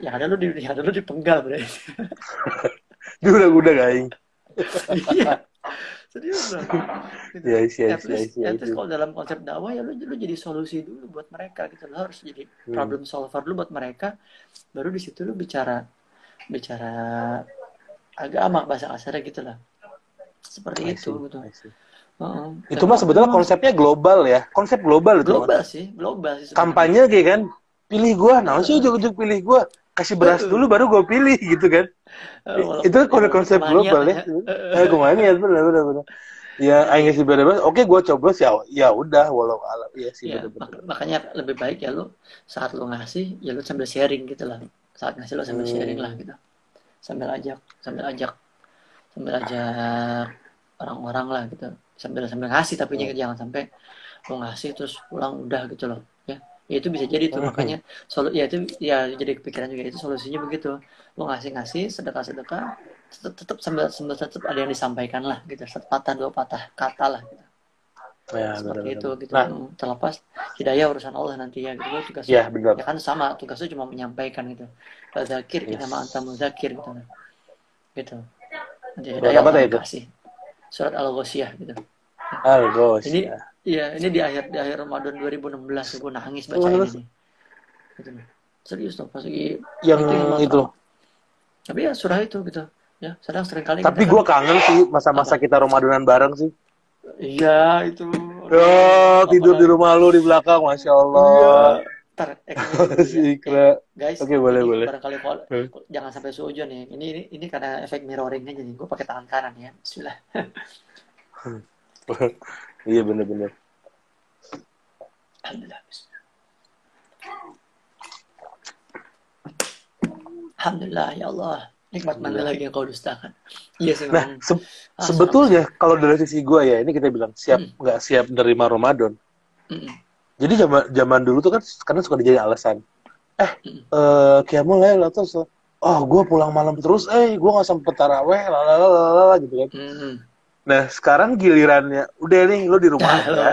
Yang ada lu di yang ada lu dipenggal berarti udah udah gaing. iya serius bro gitu. Ya, yes, at yes, least, yes, at yes. least kalau dalam konsep dakwah ya lu, lu jadi solusi dulu buat mereka gitu lo harus jadi Hmm. problem solver dulu buat mereka baru di situ lu bicara bicara agama bahasa kasarnya gitu lah seperti I itu gitu. Heeh. Itu mah sebetulnya konsepnya global ya. Konsep global itu. Global sih global sih. Kampanye kayak kan. Pilih gua, nah sih ujuk-ujuk pilih gua. Kasih beras Betul. dulu baru gua pilih gitu kan. Eh, walaupun- itu konsep konsep global ya. Eh, ke mana ya benar benar benar. Ya, aing ngasih beras. Oke, gua coblos ya. Ya udah, walau alam. Iya sih Ya, benar benar. mak- makanya lebih baik ya lu saat lu ngasih ya lu sambil sharing gitu lah. Saat ngasih lu sambil Hmm. sharing lah gitu. Sambil ajak, sambil ajak, sambil ajak orang-orang lah gitu. Sambil sambil ngasih tapi Hmm. jangan sampai lu ngasih terus pulang udah gitu loh. Ya, ya itu bisa jadi tuh Hmm. makanya solu ya itu ya jadi kepikiran juga itu solusinya begitu. Lu ngasih-ngasih sedekah-sedekah tetap, tetap sambil sambil tetap ada yang disampaikan lah gitu. Satu patah dua patah kata lah gitu Ya, seperti benar, itu gitu Nah, Hmm, terlepas hidayah urusan Allah nanti ya gitu tugas ya benar. ya kan sama tugasnya cuma menyampaikan gitu Fadzakir Yes. inama anta muzakir gitu gitu nanti hidayah apa itu? kasih surat al-ghasyiyah gitu Algos. ini ya. iya ini di akhir di akhir Ramadan 2016 gue nangis baca Oh, ini gitu serius tuh pas lagi Yang itu yang itu. Tapi ya surah itu gitu ya sedang sering kali Tapi gua kangen sih masa-masa kita Ramadanan bareng sih. iya itu Ya, tidur di rumah lu di belakang, masya Allah. Iya. Ntar, eh, ya. Guys Oke, boleh, ini boleh. barangkali kalau jangan sampai sujon nih ini ini ini karena efek mirroring aja nih gue pakai tangan kanan ya Bismillah Iya bener-bener. Alhamdulillah Bismillah. Alhamdulillah ya Allah nikmat mana lagi yang kau dustakan iya sih Nah, se- Ah, sebetulnya kalau dari sisi gue ya, ini kita bilang siap Hmm. nggak siap menerima Ramadan. Mm-mm. Jadi zaman zaman dulu tuh kan karena suka dijadiin alasan. Eh, Mm. eh kayak mulai lah terus. Oh, gue pulang malam terus. Eh, gue nggak sempet taraweh, lalala gitu kan. Mm-mm. Nah, sekarang gilirannya, udah nih lo di rumah lo. aja,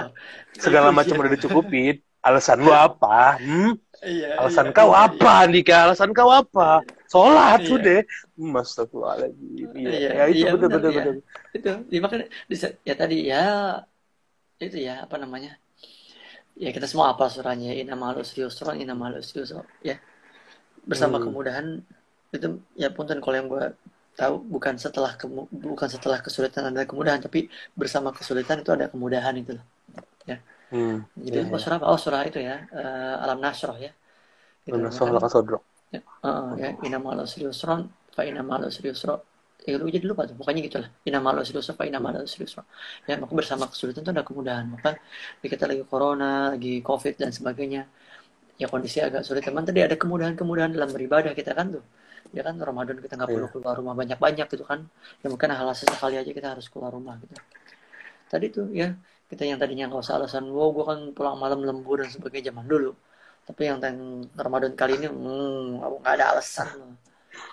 segala Iya. macam udah dicukupin. Alasan lu apa? Hmm? Iya, Alasan iya, kau iya, apa, Andika? Alasan kau apa? Sholat Iya. sudah. Hmm, Astagfirullahaladzim. Iya, Iya, ya, itu iya, bener, bener, bener, iya. bener. itu ya makanya bisa- ya tadi ya itu ya apa namanya ya kita semua apa surahnya inna usri yusra inna usri yusra ya bersama Hmm. kemudahan itu ya punten kalau yang gue tahu bukan setelah kemu- bukan setelah kesulitan ada kemudahan tapi bersama kesulitan itu ada kemudahan itu loh Hmm. jadi Iya, oh iya. surah apa oh surah itu ya eh, alam nasroh ya gitu Bener, ya kasodro. ya, ya inna usri fa usri yusra ya lu jadi lupa tuh pokoknya gitulah. Inna usri yusra fa usri yusra ya maka bersama kesulitan itu ada kemudahan. Maka kita lagi corona lagi covid dan sebagainya. Ya kondisi agak sulit. Teman tadi ada kemudahan-kemudahan dalam beribadah kita kan tuh. Ya kan Ramadan kita nggak perlu Iya. keluar rumah banyak-banyak gitu kan. Ya mungkin hal sesekali aja kita harus keluar rumah gitu. Tadi tuh ya kita yang tadinya nggak usah alasan wow gue kan pulang malam lembur dan sebagainya zaman dulu tapi yang tentang Ramadan kali ini hmm, nggak ada alasan.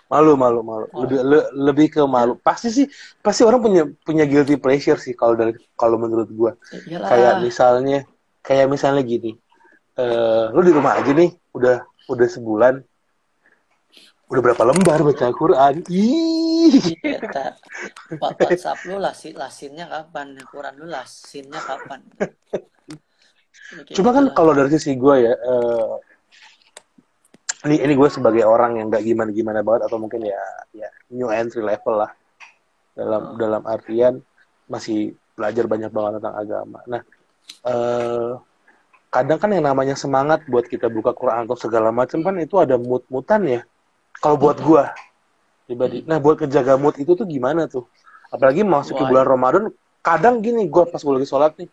Malu, malu, malu. Oh. Lebih, le- lebih ke malu. Pasti sih, pasti orang punya punya guilty pleasure sih kalau dari kalau menurut gua. Ya, iyalah Kayak misalnya, kayak misalnya gini. Eh, lu di rumah aja nih, udah udah sebulan. Udah berapa lembar baca Al-Quran? Ih. Pak WhatsApp lu lasin, lasinnya kapan? Quran lu lasinnya kapan? Cuma kan kalau dari sisi gue ya, eh, ini ini gue sebagai orang yang gak gimana gimana banget atau mungkin ya ya new entry level lah dalam Hmm. dalam artian masih belajar banyak banget tentang agama. Nah, eh, kadang kan yang namanya semangat buat kita buka Quran atau segala macam kan itu ada mood-moodan ya. Kalau buat gue pribadi. Nah, buat kejaga mood itu tuh gimana tuh? Apalagi masuk ke bulan Ramadan, kadang gini gue pas gue lagi sholat nih,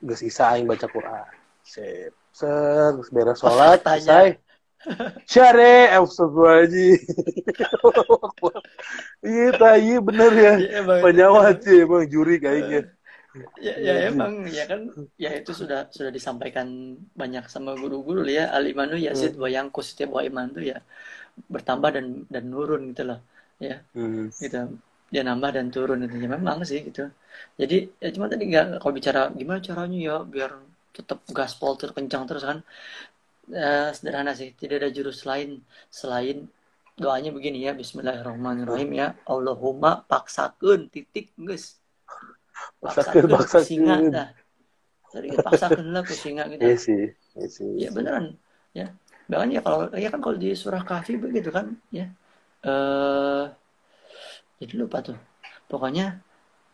gak sisa aing baca Quran. Sip, terus beres sholat, Tanya. selesai. Syare, astagfirullahaladzim. Iya, tayi bener ya. Iya, Penyawa sih, emang juri kayaknya. ya, ya emang ya kan ya itu sudah sudah disampaikan banyak sama guru-guru ya alimanu yazid hmm. wa yangkus setiap wa iman tuh ya bertambah dan dan nurun gitu loh ya hmm. gitu dia nambah dan turun itu ya memang sih gitu. Jadi ya cuma tadi nggak kalau bicara gimana caranya ya biar tetap gaspol terkencang terus kan. Ya, sederhana sih tidak ada jurus lain selain doanya begini ya Bismillahirrahmanirrahim ya. Allahumma paksakan titik guys paksakan paksakan singa dah. Jadi paksakan lah ke singa gitu. Iya sih iya sih ya beneran ya. Bahkan ya kalau ya kan kalau di surah kafi begitu kan ya. Eh jadi lupa tuh. Pokoknya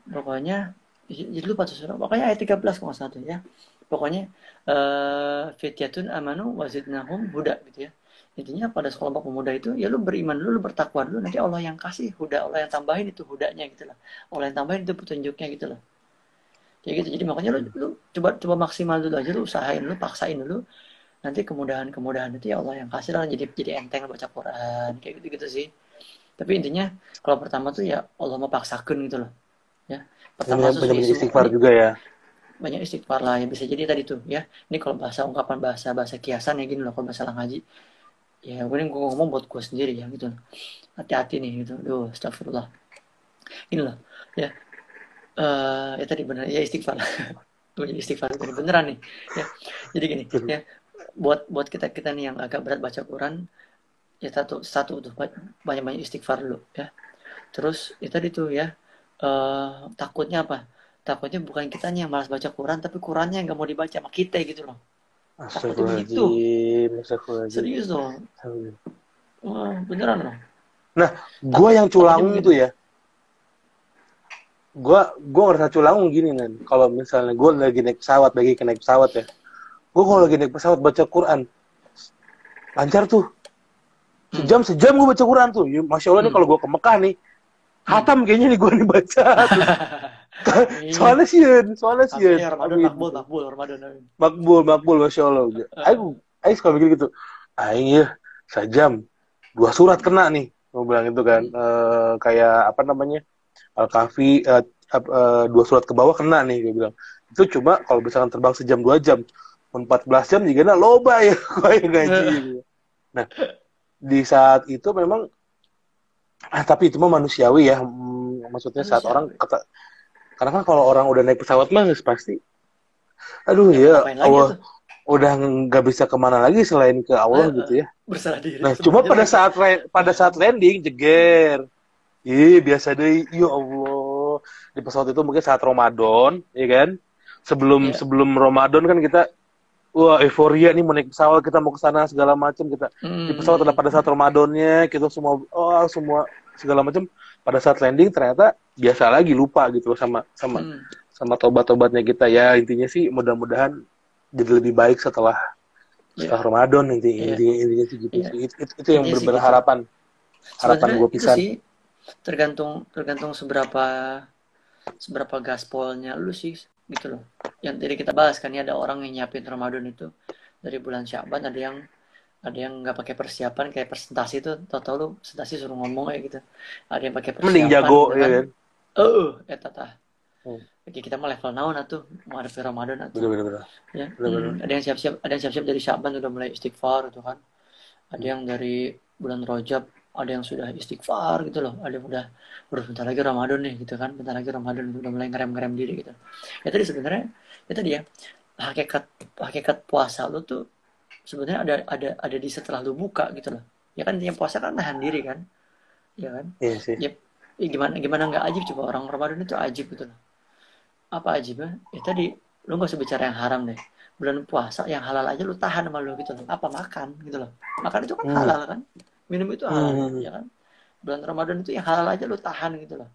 pokoknya jadi lupa tuh surah pokoknya ayat 13 kalau satu ya. Pokoknya uh, fityatun amanu wazidnahum huda gitu ya. Intinya pada sekolah pemuda itu ya lu beriman dulu lu bertakwa dulu nanti Allah yang kasih huda Allah yang tambahin itu hudanya gitu lah. Allah yang tambahin itu petunjuknya gitu lah. Kayak gitu. Jadi makanya lu, lu coba coba maksimal dulu aja lu usahain lu paksain dulu. Nanti kemudahan kemudahan itu ya Allah yang kasih lah jadi jadi enteng baca Quran kayak gitu gitu sih tapi intinya kalau pertama tuh ya Allah mau paksakan gitu loh. Ya pertama tuh banyak istighfar juga ya. Banyak istighfar lah ya bisa jadi tadi tuh ya. Ini kalau bahasa ungkapan bahasa bahasa kiasan ya gini loh kalau masalah ngaji ya gue gue ngomong buat gue sendiri ya gitu. Hati-hati nih gitu. Duh, astagfirullah. Ini loh ya. Uh, ya tadi benar ya istighfar jadi istighfar ini beneran nih ya. Jadi gini ya buat buat kita kita nih yang agak berat baca Quran ya satu satu tuh banyak banyak istighfar dulu ya terus itu tadi tuh ya uh, takutnya apa takutnya bukan kita nih yang malas baca Quran tapi Qurannya yang nggak mau dibaca sama kita gitu loh Astagfirullahaladzim. Serius dong. Wah, beneran dong. Nah, gue yang culangung tuh ya. Gue gue ngerasa culangung gini kan. Kalau misalnya gue lagi naik pesawat, lagi naik pesawat ya. Gue kalau lagi naik pesawat baca Quran, lancar tuh. Sejam sejam gue baca Quran tuh. Ya, Masya Allah hmm. nih kalau gue ke Mekah nih, hatam kayaknya nih gue nih baca. Iya. soalnya sih soalnya sih Ramadan makbul makbul Ramadan makbul makbul masya Allah. Aku aku suka mikir gitu. Aing ya sejam. Dua surat kena nih mau bilang itu kan. Uh, kayak apa namanya? Al kafi uh, uh, dua surat ke bawah kena nih dia bilang. Itu cuma kalau misalkan terbang sejam dua jam. 14 jam juga nah loba ya kayak gaji gitu. nah di saat itu memang ah, tapi itu mah manusiawi ya hmm, maksudnya saat orang kata karena kan kalau orang udah naik pesawat mah pasti, aduh ya, ya Allah udah nggak bisa ke mana lagi selain ke Allah uh, gitu ya. Berserah diri. Nah cuma pada saat pada saat landing jeger, ih biasa deh, ya Allah di pesawat itu mungkin saat Ramadan, ya kan? Sebelum yeah. sebelum Ramadan kan kita wah euforia nih mau naik pesawat kita mau ke sana segala macam kita hmm. di pesawat ada pada saat Ramadannya kita semua oh semua segala macam pada saat landing ternyata biasa lagi lupa gitu sama sama hmm. sama tobat-tobatnya kita ya intinya sih mudah-mudahan jadi lebih baik setelah yeah. setelah Ramadan inti yeah. intinya intinya sih gitu yeah. itu, itu, itu yang benar harapan harapan gue pisan tergantung tergantung seberapa seberapa gaspolnya lu sih gitu loh yang tadi kita bahas kan ya ada orang yang nyiapin Ramadan itu dari bulan Syaban ada yang ada yang nggak pakai persiapan kayak presentasi itu tau tau lu presentasi suruh ngomong kayak gitu. Ada yang pakai persiapan mending jago kan. ya kan? Oh ya tata. Hmm. Oke, kita mau level naon atuh mau ada Ramadan atuh. Bener, bener, ya bener, bener. Hmm, ada yang siap-siap ada yang siap-siap dari Syaban udah mulai istighfar gitu kan. Ada yang dari bulan Rojab ada yang sudah istighfar gitu loh. Ada yang udah udah bentar lagi Ramadan nih gitu kan. Bentar lagi Ramadan udah mulai ngerem-ngerem diri gitu. Ya tadi sebenarnya tadi ya hakikat hakikat puasa lu tuh sebenarnya ada ada ada di setelah lu buka gitu loh. Ya kan yang puasa kan nahan diri kan? Ya kan? Iya sih. Ya, ya gimana gimana nggak ajib? Coba orang Ramadan itu ajib gitu loh. Apa ajibnya? Ya tadi lu gak usah bicara yang haram deh. Bulan puasa yang halal aja lu tahan sama lu gitu loh. Apa makan gitu loh. Makan itu kan hmm. halal kan? Minum itu halal hmm. ya kan? Bulan Ramadan itu yang halal aja lu tahan gitu loh.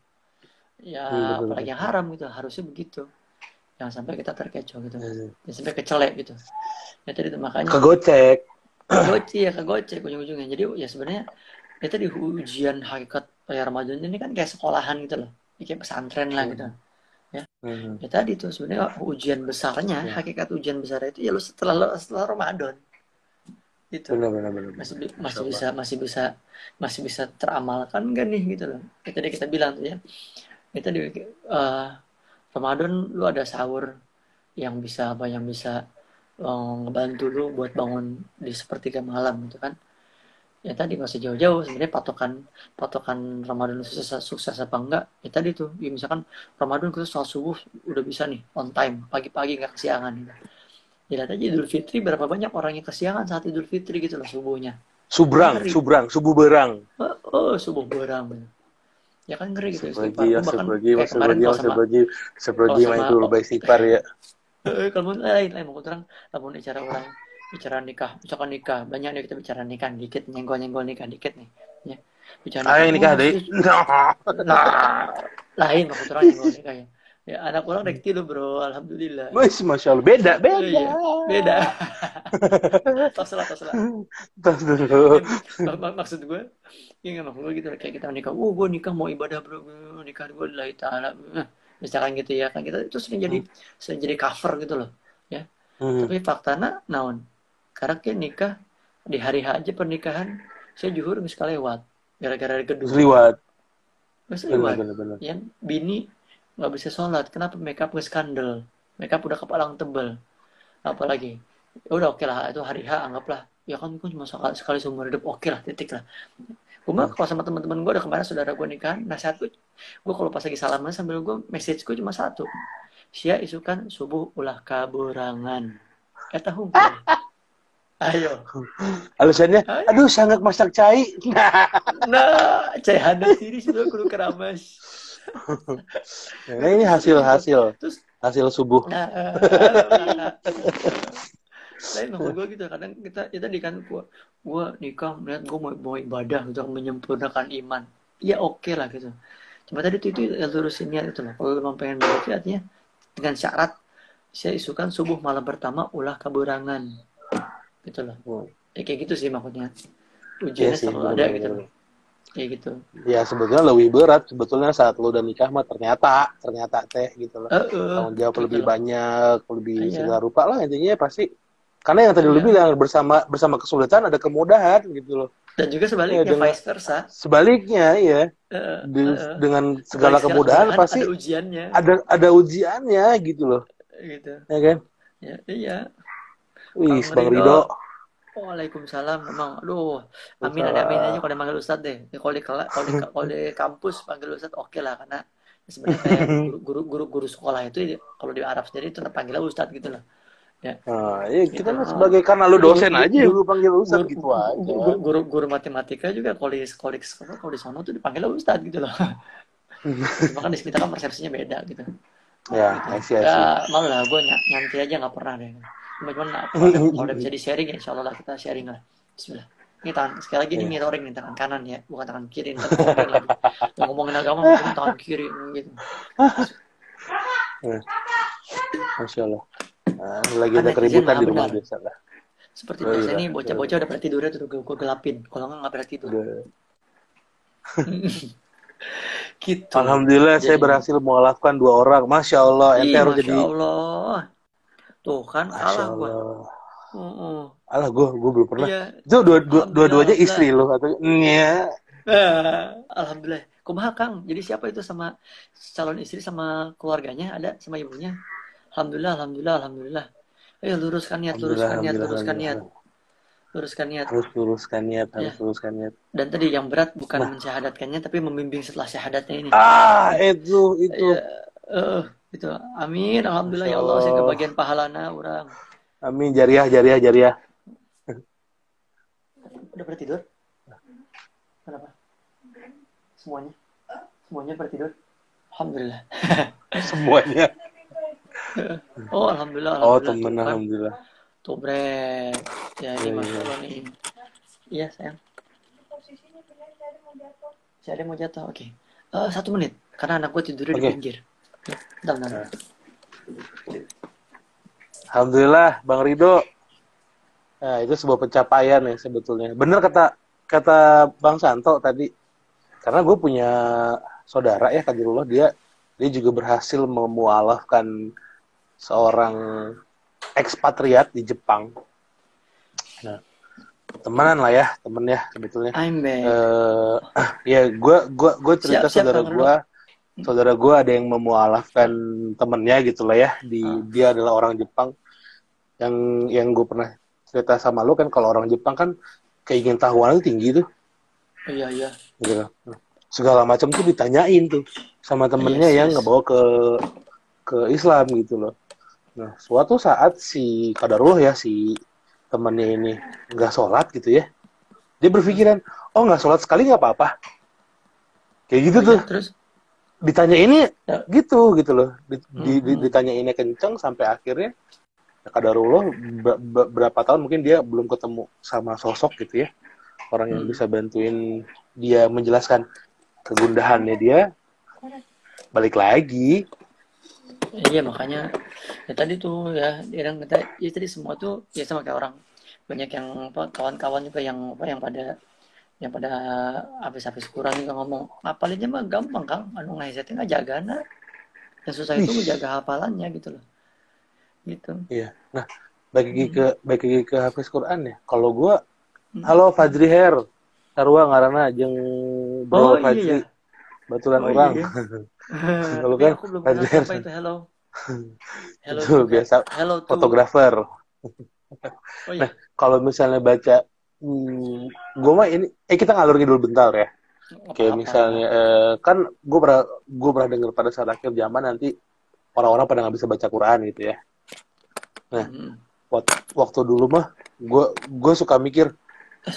Ya hmm, apalagi yang haram gitu. Harusnya begitu jangan sampai kita terkecoh gitu. Hmm. jangan sampai kecelek gitu. Ya tadi itu makanya kegocek. Kegocek ya kegocek ujung-ujungnya. Jadi ya sebenarnya ya tadi ujian hakikat ya Ramadan ini kan kayak sekolahan gitu loh. Kayak pesantren lah gitu. Ya. Hmm. ya tadi tuh sebenarnya ujian besarnya hmm. hakikat ujian besar itu ya lu setelah setelah Ramadan itu benar, benar, benar, masih masih bisa masih bisa masih bisa teramalkan kan nih gitu loh? Ya, tadi kita bilang tuh ya. Itu tadi uh, Ramadan lu ada sahur yang bisa apa yang bisa uh, ngebantu lu buat bangun di sepertiga malam gitu kan ya tadi masih jauh-jauh sebenarnya patokan patokan Ramadan sukses, sukses apa enggak ya tadi tuh ya misalkan Ramadan kita soal subuh udah bisa nih on time pagi-pagi nggak kesiangan gitu. Lihat aja Idul Fitri berapa banyak orang yang kesiangan saat Idul Fitri gitu loh subuhnya. Subrang, Ngeri. subrang, subuh berang. Oh, oh subuh berang. Ya kan ngeri gitu. Sebagai, ya, Bahkan sebagai, kayak sebagai kalau main dulu baik istighfar ya. Eh, kalau mau lain lain mau terang mau bicara orang bicara nikah misalkan nikah banyak nih kita bicara nikah dikit nyenggol nyenggol nikah dikit nih ya bicara Ayo nikah oh, deh. sis- nah lain mau terang nyenggol nikah ya ya anak orang rekti lo bro. Alhamdulillah. Wih, masya Allah, beda, beda. Iya, beda. Tos lah tos lah. Tas dulu. Mak- mak- maksud gue ya nggak maksud gue gitu kayak kita nikah oh gue nikah mau ibadah bro. Nikah gue lillahi ta'ala. Nah, misalkan gitu ya kan kita itu sering jadi sering jadi cover gitu loh Hmm. tapi faktana naon? Karena kan nikah di hari aja pernikahan saya juhur nggak sekali lewat gara-gara gedung Seliwat. nggak Bener, lewat bener, bener. yang bini nggak bisa sholat. Kenapa? Makeup nggak skandal. Makeup udah kepalang tebel apalagi? Ya udah oke lah itu hari H anggaplah. Ya kan gue cuma sekali, sekali seumur hidup. Oke lah titik lah. Gue mah kalau sama teman-teman gue ada kemarin saudara gue nikahan nasihat gue gue kalau pas lagi salaman sambil gue message gue cuma satu. Sia isukan subuh ulah kaburangan. Kata hukum ayo. Alasannya, Ayo. aduh sangat masak cai. nah cai hana siri sudah kudu keramas Nah, ini hasil hasil. Terus? Hasil subuh. Nah, lain maksud gue gitu kadang kita kita di kan gua gua nikah melihat gua mau, mau ibadah gitu menyempurnakan iman. Ya oke lah gitu. Cuma tadi itu itu yang lurusin niat itu loh. Kalau memang pengen berarti artinya dengan syarat saya isukan subuh malam pertama ulah kaburangan gitu loh ya, kayak gitu sih maksudnya. Ujiannya sih, selalu ada gitu loh kayak gitu Ya sebetulnya lebih berat sebetulnya saat lu udah nikah mah ternyata ternyata teh gitu loh. Eh, Tanggung jawab gitu lebih loh. banyak, lebih Iya. segala rupa lah intinya pasti. Karena yang tadi lu Iya. bilang bersama bersama kesulitan ada kemudahan gitu loh. dan juga sebaliknya Iya, dengan- vice versa Sebaliknya ya di- eh, eh. dengan segala kemudahan pasti ada ujiannya ada ada ujiannya gitu loh, gitu ya kan? ya iya Wih, Bang Bang Ridho. Waalaikumsalam. Memang aduh amin ada amin aja kalau dipanggil Ustadz deh. Ya, kalau di kalau di, kalau di kampus panggil Ustadz oke lah karena sebenarnya kayak guru, guru guru guru sekolah itu kalau di Arab sendiri itu panggilnya Ustadz gitu loh Nah, ya kita Gitu. mah sebagai karena lu dosen Guru- aja guru- lu panggil Ustaz guru, gitu aja. guru, guru, guru matematika juga kalau di kalau di kalau di sono tuh dipanggilnya Ustadz gitu loh. Cuma kan di kita kan persepsinya beda gitu. Ya, see. ya malu lah gue ny nyantai aja nggak pernah deh nah, kalau udah, bisa di sharing ya insya Allah lah kita sharing lah Bismillah ini tangan sekali lagi ini Iya. mirroring nih tangan kanan ya bukan tangan kiri tangan kiri lagi. yang ngomongin agama ngomongin tangan kiri gitu Masya Allah. Nah, lagi ada Ada keributan di ah, rumah biasa lah. seperti Oh, biasa iya. nih bocah-bocah udah pada tidurnya tuh gue, gelapin kalau nggak nggak pada tidur gitu Alhamdulillah saya Jadi- berhasil mengalahkan dua orang. Masya Allah, ente harus Masya jadi Allah tuh kan kalah gue Allah. Heeh. Alah, gue gue belum pernah. iya Itu dua, dua, dua-duanya Alhamdulillah. istri lo atau Iya. Eh, Alhamdulillah. Kumaha Kang? Jadi siapa itu sama calon istri sama keluarganya ada sama ibunya? Alhamdulillah, alhamdulillah, alhamdulillah. Ayo luruskan niat, luruskan niat, luruskan niat, luruskan niat. Harus luruskan niat, harus Ya. luruskan niat. Dan tadi yang berat bukan Nah. mensyahadatkannya tapi membimbing setelah syahadatnya ini. Ah, itu itu. Iya, eh, itu. Amin. Alhamdulillah ya Allah, saya kebagian pahalana orang. Amin jariah jariah jariah. Udah pada tidur? Kenapa? Semuanya? Semuanya pada tidur? Alhamdulillah. Semuanya. Oh, alhamdulillah, Oh, alhamdulillah. temen Tuh kan. alhamdulillah. Tuh brek. Ya ini Iya, masya iya. Allah nih. Iya sayang. posisinya benar mau jatuh Si ada mau jatuh. Oke. Eh, satu menit. Karena anak gue tidurnya di Oke. pinggir. Bentar, bentar. Nah. Alhamdulillah, Bang Rido. Nah, itu sebuah pencapaian ya sebetulnya. Bener kata kata Bang Santo tadi. Karena gue punya saudara ya Kadirullah, dia dia juga berhasil memualafkan seorang ekspatriat di Jepang. Nah, temenan lah ya, temen ya sebetulnya. I'm back. Eh, ya gue gua gua cerita Siap, siap, saudara gue saudara gue ada yang memualafkan temennya gitu lah ya di Ah. dia adalah orang Jepang. Yang yang gue pernah cerita sama lu kan kalau orang Jepang kan keingin tahuan tinggi tuh. Iya iya. Gitu. Segala macam tuh ditanyain tuh sama temennya Yes, yang yes. ngebawa ke ke Islam gitu loh. Nah suatu saat si kadarullah ya si temennya ini nggak sholat gitu ya dia berpikiran oh nggak sholat sekali nggak apa-apa. Kayak gitu Oh, tuh. iya, terus ditanya ini Ya. gitu gitu loh di, di- di- Hmm. ditanya ini kenceng sampai akhirnya ya kadarullah be- be- berapa tahun mungkin dia belum ketemu sama sosok gitu ya orang yang Hmm. bisa bantuin dia menjelaskan kegundahannya dia balik lagi iya makanya ya tadi tuh ya dia bilang kata ya tadi semua tuh ya sama kayak orang banyak yang apa kawan-kawan juga yang apa yang pada yang pada habis-habis Quran juga ngomong ngapalinnya mah gampang kang. Anu ngajatin aja gana yang susah itu menjaga hafalannya gitu loh. Gitu. Iya. Nah bagi Hmm. ke bagi ke hafiz Quran ya. Kalau gua Hmm. halo Fajri Her. Sarua ngaranna jeung Oh, bro iya, Fajri. iya. baturan Oh, iya, orang. iya. Kalau kan, aku belum Mas kenal Dian. apa itu. Hello. Hello itu tuh kayak- biasa hello fotografer. Oh iya. Kalau misalnya baca hmm, gue mah ini eh kita ngalur ngidul bentar ya. Kayak misalnya eh, kan gue pernah gue pernah dengar pada saat akhir zaman nanti orang-orang pada nggak bisa baca Quran gitu ya. Hmm. Wak- waktu dulu mah gue gue suka mikir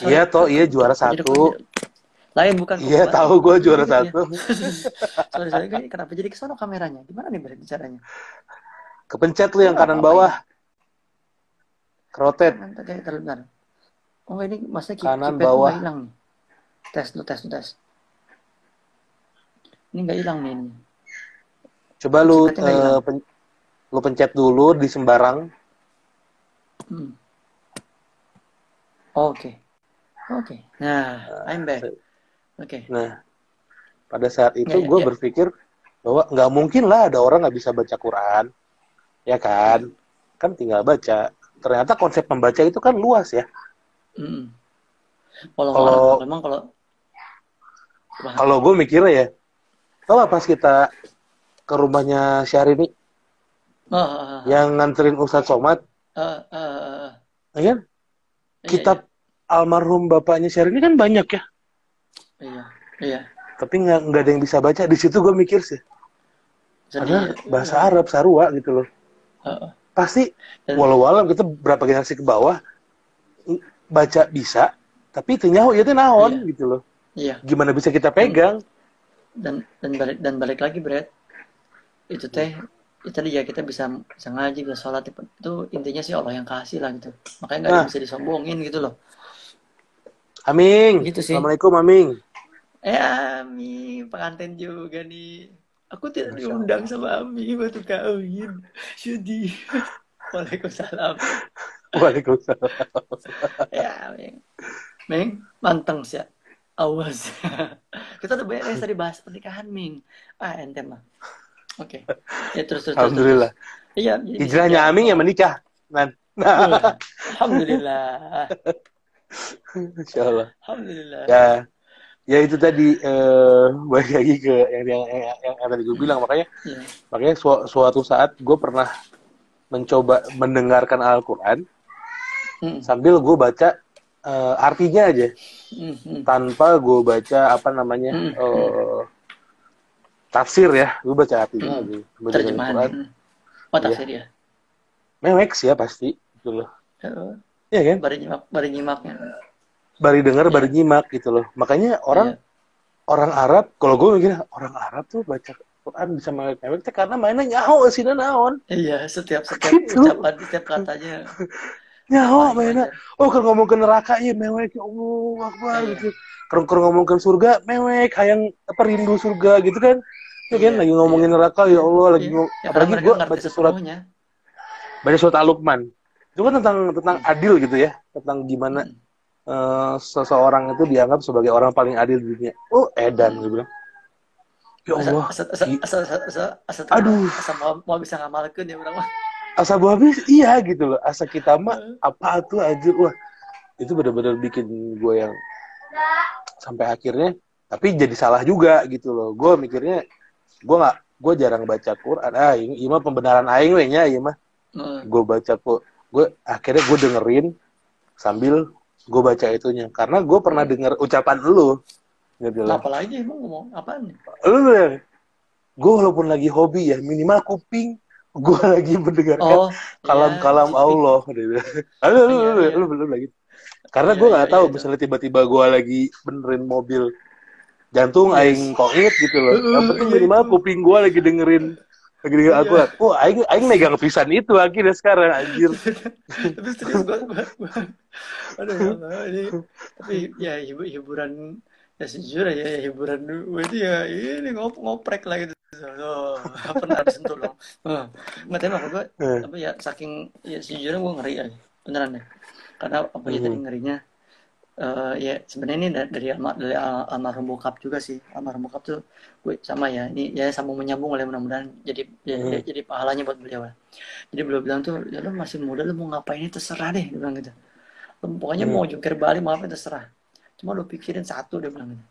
iya toh iya juara satu. lain bukan iya tahu gue juara satu. sorry sorry Ini kenapa jadi ke sana kameranya? Gimana nih caranya? Kepencet lu yang kanan bawah. kerotet. Terus bentar. Oh ini maksudnya ki- Kanan, keypad bawah. hilang. Tes lu tes lu tes. Ini nggak hilang nih. Ini. coba lu hilang. pen- lu pencet dulu di sembarang Hmm. Oh, Oke. Oke. Nah, I'm back. Oke. Nah, pada saat itu ya, gue ya. berpikir bahwa nggak mungkin lah ada orang nggak bisa baca Quran, ya kan? Kan tinggal baca. Ternyata konsep membaca itu kan luas ya. Mm. Kalau Kalau- memang kalau Kalau gue mikirnya ya, tau pas kita ke rumahnya Syahrini ah, ah, ah, yang nganterin Ustadz Somad, ah, ah, ah. ya kan? Iya, Kitab almarhum bapaknya Syahrini kan banyak ya, Iya, iya. tapi nggak nggak ada yang bisa baca. Di situ gue mikir sih, karena bahasa Arab Sarua gitu loh. Ah, ah. Pasti Dan- walau walau kita berapa generasi ke bawah baca bisa tapi itu nyaho itu naon Iya. gitu loh. Iya. gimana bisa kita pegang? Dan dan balik dan balik lagi Brad itu teh itu tadi ya kita bisa bisa ngaji bisa sholat itu intinya sih Allah yang kasih lah gitu. Makanya nggak Nah. bisa disombongin gitu loh. Aming. Gitu sih. assalamualaikum Aming. Eh Ami pengantin juga nih. Aku tidak diundang sama Ami waktu kawin. Sedih. Waalaikumsalam Waalaikumsalam. Ya Meng Meng manteng sih awas. Kita tuh beres tadi bahas pernikahan Ming. Ah ente mah. Oke. Ya terus terus Alhamdulillah. Iya hijrahnya ya, Aming yang menikah nah, nah Alhamdulillah. Insya Allah Alhamdulillah. ya. Ya itu tadi eh, balik lagi ke yang yang, yang, yang, yang tadi gue bilang. Makanya Ya. makanya su- suatu saat gue pernah mencoba mendengarkan Al-Quran Hmm, sambil gue baca eh, artinya aja hmm, hmm. tanpa gue baca apa namanya Hmm, eh, tafsir ya gue baca artinya Hmm. aja Baca Terjemahan. Quran. Hmm. Oh, tafsir ya. mewek sih ya pasti gitu loh Oh, Iya kan Bari nyimak, bari nyimaknya. bari dengar Iya. bari nyimak gitu loh makanya orang Iya. orang Arab kalau gue mikir orang Arab tuh baca Quran bisa mewek mewek teh karena mainnya nyaho sih naon Iya, setiap setiap Gitu. ucapan, setiap katanya. paling mainnya. oh kalau ngomong ke neraka ya mewek ya Allah akbar Iya. gitu. Kalau ngomong ke surga mewek hayang apa rindu surga gitu kan. Ya kan Iya, lagi ngomongin neraka ya Allah lagi Iya. ngom- Ya, apalagi gue baca surat baca surat Al-Luqman. Itu kan tentang tentang adil gitu ya. Tentang gimana eh, seseorang itu dianggap sebagai orang paling adil di dunia. Oh edan gue bilang. Ya Allah Aduh. asa mau, mau bisa ngamalkeun ya orang mah. Asa habis? Iya gitu loh. Asa kita mah apa tuh aja wah itu benar-benar bikin gue yang sampai akhirnya tapi jadi salah juga gitu loh. Gue mikirnya gue nggak gue jarang baca Quran. Ah ini ini mah pembenaran aing we nya ieu mah. Heeh. gue baca kok gue akhirnya gue dengerin sambil gue baca itunya. Karena gue pernah denger ucapan lu. Gitu loh Apa lagi emang ngomong? Apaan nih? lu bilang gue walaupun lagi hobi ya minimal kuping gue lagi mendengarkan Oh, kalam-kalam iya, Allah dia. Ah, lu, lu, Iya, lu, iya. lu, lu, lu, gitu. karena gue nggak iya, tahu iya. misalnya tiba-tiba gue lagi benerin mobil jantung Yes. aing kongit gitu loh yang penting minimal kuping gue lagi dengerin lagi dengerin aku wah aing aing megang pisan itu akhirnya sekarang anjir tapi serius aduh ini ya hibur, hiburan ya sejujurnya ya, ya hiburan gue itu ya ini ngop ngoprek lah gitu oh, pernah disentuh loh oh. nggak tahu apa gue Eh. apa ya saking ya sejujurnya gue ngeri aja beneran deh karena apa ya tadi Mhm. ngerinya eh, ya sebenarnya ini da- dari alma, dari al- almarhum bokap juga sih almarhum bokap tuh gue sama ya ini ya sama menyambung oleh mudah-mudahan jadi ya, Mhm. ya- jadi pahalanya buat beliau lah jadi beliau bilang tuh ya lo masih muda lo mau ngapain ini terserah deh dia bilang gitu lo pokoknya Hmm. mau jungkir balik mau apa terserah cuma lo pikirin satu dia bilang gitu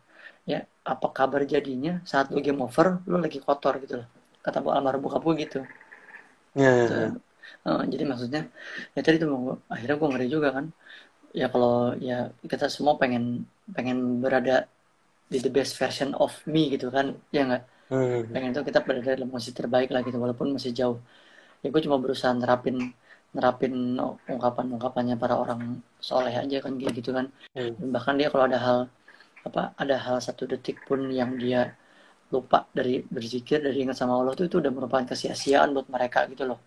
ya apa kabar jadinya saat lo game over lo lagi kotor gitu loh. Kata bu almarhum bokap gue gitu. Ya, ya. Eh, jadi maksudnya ya tadi tuh gua- akhirnya gue ngeri juga kan. Ya kalau ya kita semua pengen pengen berada di the best version of me gitu kan ya nggak? Hmm. pengen tuh kita berada dalam posisi terbaik lah gitu walaupun masih jauh. Ya gue cuma berusaha nerapin nerapin ungkapan-ungkapannya para orang soleh aja kan gitu kan. Hmm. Bahkan dia kalau ada hal apa ada hal satu detik pun yang dia lupa dari berzikir dari ingat sama Allah tuh itu udah merupakan kesia-siaan buat mereka gitu loh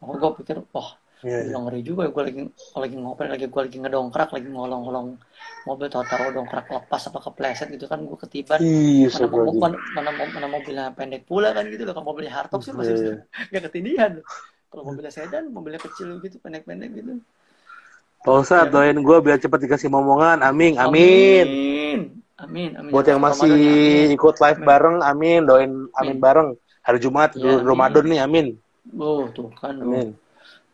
Makanya gue pikir wah Ya, ya. Gila ngeri juga gue lagi lagi ngoper lagi gue lagi ngedongkrak lagi ngolong-ngolong mobil tahu-tahu dongkrak lepas apa kepleset gitu kan gue ketiban mana, mau, astagfirullahaladzim. mana, mana, mobilnya pendek pula kan gitu loh kalau mobilnya hardtop sih masih bisa iya. nggak ketindihan kalau mobilnya sedan mobilnya kecil gitu pendek-pendek gitu Pak Ustadz, doain gue biar cepet dikasih momongan. Amin, amin. amin amin amin Buat yang masih ya, amin. ikut live Amin. bareng, amin. Doain amin Amin. bareng. Hari Jumat, Iya, Ramadan nih, amin. oh tuh kan tuh. Amin.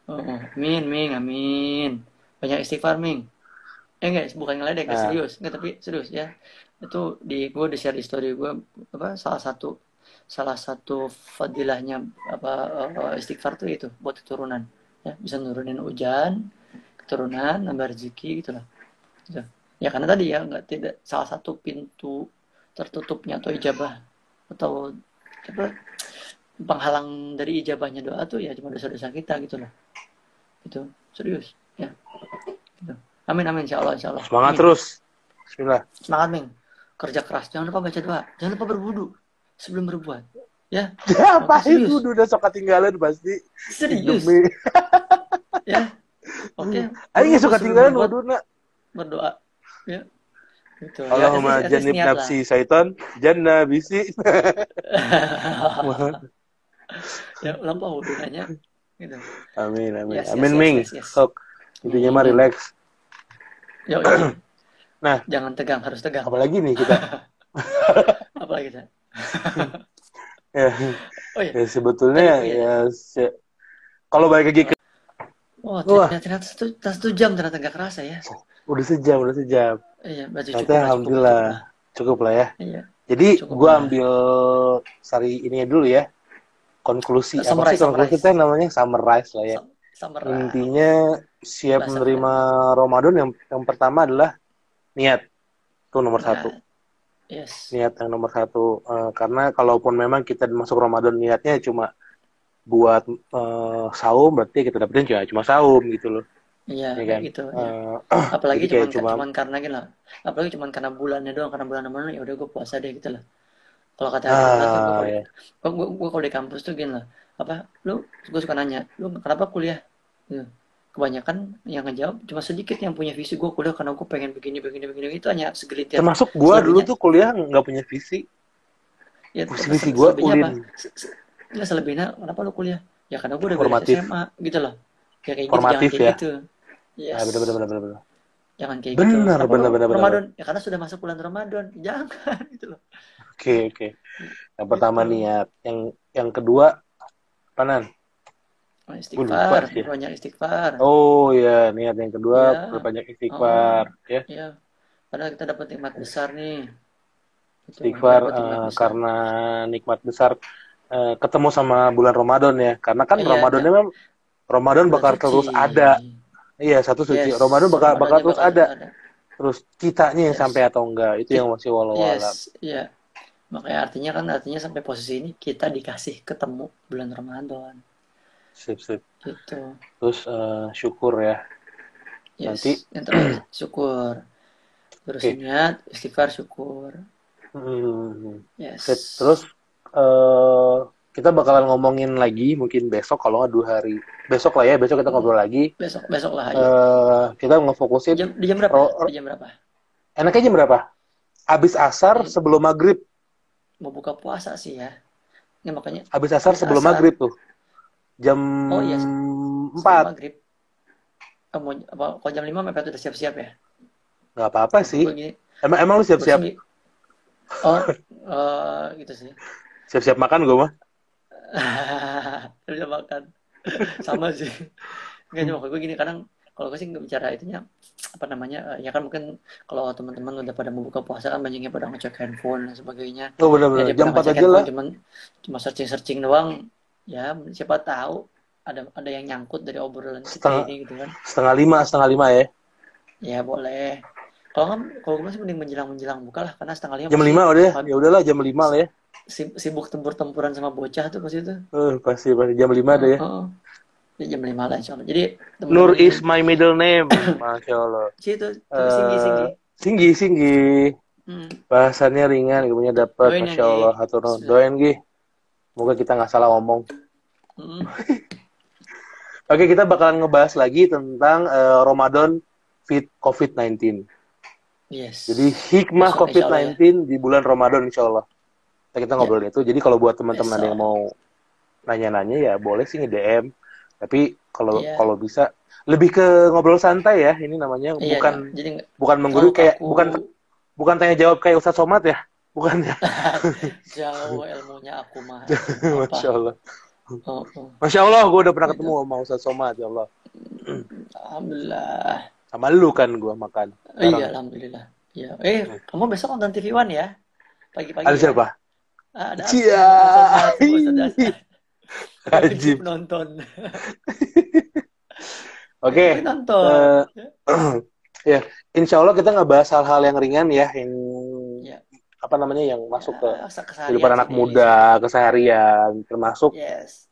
Oh, oh. amin ming amin banyak istighfar ming eh enggak bukan ngeledek Ah. serius enggak tapi serius ya itu di gue di share di story gue apa salah satu salah satu fadilahnya apa eh, istighfar tuh itu buat keturunan ya bisa nurunin hujan keturunan nambah rezeki gitu lah Gitu. Ya karena tadi ya nggak tidak salah satu pintu tertutupnya atau ijabah atau apa penghalang dari ijabahnya doa tuh ya cuma dosa-dosa kita gitu loh. Gitu. Serius ya. Gitu. amin amin insya Allah insya Allah. Semangat Amin. terus. Bismillah. semangat Ming. Kerja keras. Jangan lupa baca doa. Jangan lupa berwudu sebelum berbuat. Ya. Apa serius. itu udah sok ketinggalan pasti. serius. Ya. Oke. Aing nggak suka tinggalan berdoa ya gitu Ya, Allahumma least jannib nafsi syaitan, jannah bisi. ya lampau wudhunya gitu Amin, amin. Yes, amin, yes, Ming. yes, yes. Sok. Intinya mah Amin. relax. Yo, yo. Nah. jangan tegang harus tegang Apalagi nih kita. apalagi saya ya, oh iya ya sebetulnya Tadi, ya se- kalau balik lagi ke Wah, Wah. ternyata, ternyata satu, satu jam ternyata nggak kerasa ya. Udah sejam, udah sejam. Iya, berarti cukup lah, cukup, alhamdulillah. cukup lah. Cukup lah ya. Iya. Jadi lah. ambil sari ini dulu ya. Konklusi. Apa Summarize, sih konklusi summarize. itu namanya summarize lah ya. Summer Intinya siap Bahasa menerima Ramadan yang yang pertama adalah niat. Itu nomor Nah, satu. Yes. Niat yang nomor satu. Eh, karena kalaupun memang kita masuk Ramadan niatnya cuma buat eh, saum, berarti kita dapetin cuma, cuma saum gitu loh. Iya, kayak kan? gitu. ya. Eh, Apalagi cuman, cuma- cuman karena gini lah. Apalagi cuman karena bulannya doang, karena bulan Ramadan ya udah gue puasa deh gitu lah. Kalau kata ah, gue, ya. gue, gue, gue kalau di kampus tuh gini lah. Apa, lu, gue suka nanya, lu kenapa kuliah? Gitu. Kebanyakan yang ngejawab cuma sedikit yang punya visi gue kuliah karena gue pengen begini, begini, begini. Itu hanya segelintir. Termasuk gua dulu tuh kuliah nggak punya visi. Ya, Visi-? Se- se- Nggak selebihnya, kenapa lu kuliah? Ya karena gue udah beres SMA, gitu loh. Ya kayak gitu, Formatif kayak ya. gitu. Yes. Ah, bener bener bener bener. bener. Jangan kayak Bener, gitu. Bener, lu bener, bener. Ramadan? Ya karena sudah masuk bulan Ramadan. Jangan, gitu loh. Oke oke. Yang pertama Gitu. niat. Yang yang kedua panan. Oh, Istighfar, sih. banyak istighfar. Oh ya niat yang kedua Iya. perbanyak istighfar ya. Ya, karena kita dapat nikmat besar nih. Itu Istighfar eh, besar. karena nikmat besar eh, ketemu sama bulan Ramadan ya. Karena kan Iya, Ramadannya memang Ramadan bakal terus ada. Iya, satu suci. Yes, Ramadan bakal bakal Ramadannya terus ada. Terus kitanya yang Yes. sampai atau enggak itu yang masih walau alam. Yes, iya. Makanya artinya kan artinya sampai posisi ini kita dikasih ketemu bulan Ramadan. Sip, sip. Gitu. Terus eh, syukur ya. Yes. Nanti- yang terakhir syukur. Terus Oke. ingat istighfar syukur. Hmm. Yes. Sip. Terus eh kita bakalan ngomongin lagi mungkin besok kalau nggak dua hari. Besok lah ya, besok kita ngobrol lagi. besok besok lah aja. eh kita ngefokusin Jam, di jam berapa? Di jam berapa? enaknya jam berapa? Abis asar Hmm. sebelum maghrib. Mau buka puasa sih ya. Ini makanya Abis asar Abis sebelum asar. maghrib tuh. Jam Oh, iya. 4. sebelum maghrib. Eh, mau, apa, kalau jam 5 mepet udah siap-siap ya? Nggak apa-apa sih. Emang emang lu siap-siap Oh, eh, gitu sih. siap-siap makan gue mah. bisa makan sama sih nggak cuma gue gini kadang kalau gue sih nggak bicara itunya apa namanya eh, ya kan mungkin kalau teman-teman udah pada membuka puasa kan banyaknya pada ngecek handphone dan sebagainya Oh ya benar-benar. dia Jam pada 4 ngecek aja lah. cuman cuma searching searching doang ya siapa tahu ada ada yang nyangkut dari obrolan kita Setengah- ini gitu kan Setengah lima, setengah lima ya. ya boleh kalau nggak kalau gue sih mending menjelang menjelang buka lah karena setengah lima Jam lima udah ya. Ya udahlah jam lima lah ya. Si- sibuk tempur-tempuran sama bocah tuh pasti tuh Eh, pasti pasti jam lima deh ya. Heeh. Ya, jam lima lah insya Allah. Jadi Nur is my middle name. Masya Allah. situ tuh Eh, singgi singgi. Singgi, singgi. Hmm. Bahasannya ringan, ilmunya dapat. Ya, Masya Allah. Hatur. Doain, Gi. Semoga kita nggak salah ngomong. Hmm. Oke, kita bakalan ngebahas lagi tentang eh, Ramadan fit COVID-19. Yes. Jadi hikmah Besok, insya Allah, ya. COVID-19 di bulan Ramadan insya Allah. Kita ngobrolin itu. Jadi kalau buat teman-teman ada Besok. yang mau nanya-nanya ya boleh sih nge-DM. Tapi kalau Iya. kalau bisa lebih ke ngobrol santai ya. Ini namanya Iya, bukan iya. jadi bukan menggurui kayak kaku, bukan bukan tanya jawab kayak Ustadz Somad ya. Bukan ya. jauh ilmunya aku mah. Masya Allah. Oh, oh. Masya Allah, gue udah pernah Gitu. ketemu sama Ustadz Somad ya Allah. Alhamdulillah. Sama lu kan gue makan. Oh, iya, alhamdulillah. Iya. Eh, kamu besok nonton TV One ya? Pagi-pagi. Ada ya? siapa? Ada Cia. Ajib. nonton. Oke. Tapi nonton. Eh, ya, insya Allah kita nggak bahas hal-hal yang ringan ya, yang Ya. apa namanya yang masuk ke Ya, keseharian kehidupan anak muda, keseharian, termasuk Yes.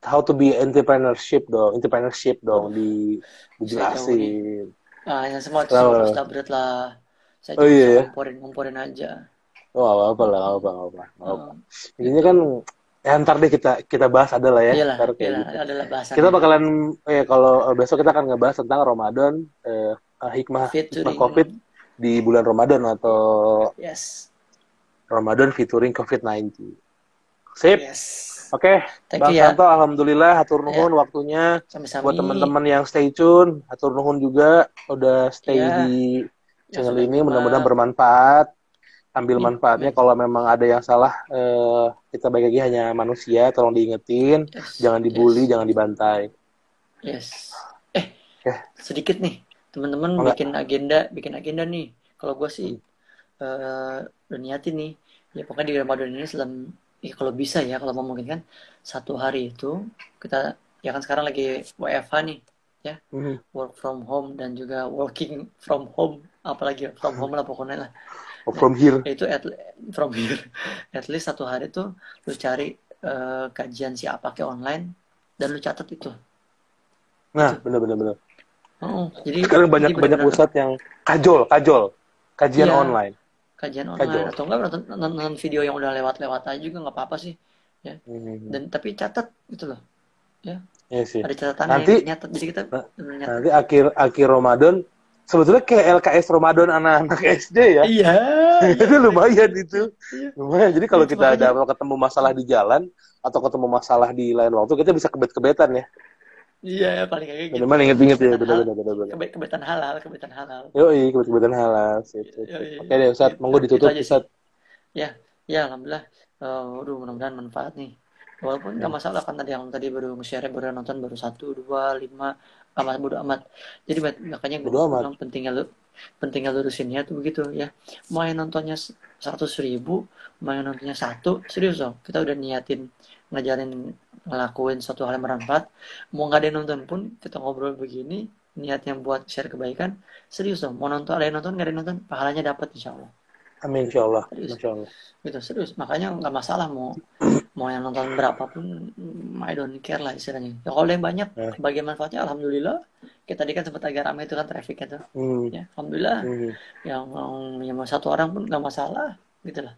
how to be entrepreneurship dong, entrepreneurship dong di dijelasin. Nah, yang semua itu harus lah. Saya Oh, cuma iya, ya? ngomporin, ngomporin aja. Oh, apa apa lah, apa apa, apa. Oh, Intinya kan, ya ntar deh kita kita bahas ada lah ya, iyalah, ntar kayak iyalah, gitu. adalah bahasan. Kita bakalan, eh kalau eh, besok kita akan ngebahas tentang Ramadan, eh, hikmah Featuring. hikmah COVID di bulan Ramadan atau Yes. Ramadan featuring COVID-19. Sip. Yes. Oke, Thank Bang you ya. Santo, alhamdulillah, hatur nuhun waktunya. Sami-sami. Buat teman-teman yang stay tune, hatur nuhun juga udah stay Ya. di Yang channel sudah ini. Mudah-mudahan bermanfaat. Ambil Amin. manfaatnya. Amin. Kalau memang ada yang salah, eh, kita baik lagi hanya manusia. Tolong diingetin, Yes. jangan dibully, Yes. jangan dibantai. Yes. Eh, Ya. sedikit nih. Teman-teman Oh, enggak. bikin agenda, bikin agenda nih. Kalau gue sih Hmm. eh udah niatin nih. Ya pokoknya di Ramadan ini selama ya kalau bisa ya kalau memungkinkan satu hari itu kita ya kan sekarang lagi WFH nih Mhm. work from home dan juga working from home apalagi from home lah pokoknya lah Oh, from here. itu at, from here at least satu hari tuh lu cari eh, kajian si apa ke online dan lu catat itu Nah, benar-benar benar. oh, jadi Sekarang banyak jadi banyak pusat yang kajol, kajol, kajian Iya. online. kajian online kajol. atau enggak nonton, nonton, video yang udah lewat-lewat aja juga nggak apa-apa sih Mhm. dan tapi catat gitu loh Iya sih. ada catatannya Nanti- yang nyatat jadi kita Nah, benar nyatat Nanti akhir akhir Ramadan sebetulnya kayak LKS Ramadan anak-anak SD ya. iya itu lumayan itu. Iya. Lumayan. Jadi kalau Itu kita ada makanya. ketemu masalah di jalan atau ketemu masalah di lain waktu kita bisa kebet-kebetan ya. iya paling kayak gitu Minimal inget-inget ya benar-benar benar. kebe- kebetan halal kebetan halal Yoi, kebet-kebetan halal. Sip, sip, sip. Yoi. Oke deh Ustaz, monggo ditutup. Ustaz. ya alhamdulillah Eh, aduh mudah-mudahan manfaat nih walaupun nggak masalah kan tadi yang tadi baru nge-share baru nonton baru satu dua lima amat bodo amat. Jadi mak- makanya gue bilang pentingnya lu pentingnya lurusinnya tuh begitu ya. Mau yang nontonnya seratus ribu mau yang nontonnya satu serius dong. Kita udah niatin ngajarin ngelakuin suatu hal yang bermanfaat. Mau nggak ada yang nonton pun kita ngobrol begini niatnya buat share kebaikan serius dong. Mau nonton ada yang nonton nggak ada yang nonton pahalanya dapat insya Allah. Amin insya Allah. Serius. Insya Allah. gitu serius. Makanya nggak masalah mau mau yang nonton berapapun mm, I don't care lah istilahnya ya, kalau yang banyak Ya. bagian manfaatnya alhamdulillah kita tadi kan sempat agak ramai itu kan trafficnya tuh Hmm. ya alhamdulillah Hmm. yang yang satu orang pun nggak masalah gitu lah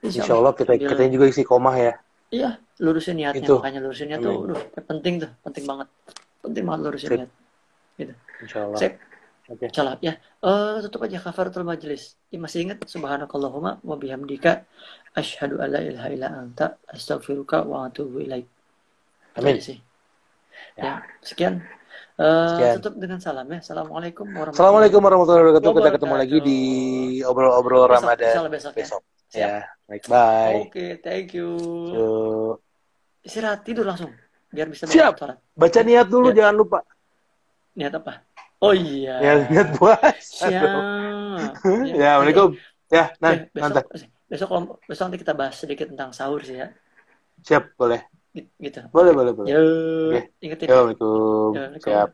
Insya Allah kita kita juga isi komah ya. iya lurusin niatnya Itu. makanya lurusin niat tuh aduh, penting tuh penting banget penting banget lurusin Sip. niat Insya Allah. Sip. Oke. Salah ya. Eh tutup aja kafaratul majlis. Ya, masih ingat subhanakallahumma wa bihamdika asyhadu an la ilaha illa anta astaghfiruka wa atubu ilaik. Amin. sih. Ya. Ya, sekian. Eh, Sekian. tutup dengan salam ya. Assalamualaikum warahmatullahi Assalamualaikum warahmatullahi wabarakatuh. Kita ketemu Wabarakatuh. lagi di obrol-obrol Besok, Ramadan besok ya. besok. Siap. Ya, baik bye. Oke, thank you. Yuk. Istirahat tidur langsung biar bisa Siap. Baca niat dulu, Ya. jangan lupa. Niat apa? Oh iya. Ya, niat puasa. Siap. Ya, Waalaikumsalam. Ya, nah, Eh, nanti. besok, besok besok nanti kita bahas sedikit tentang sahur sih ya. Siap, boleh. Gitu. Boleh, boleh, boleh. Yo, Oke. ingetin. Ya. Ya, Waalaikumsalam. Siap.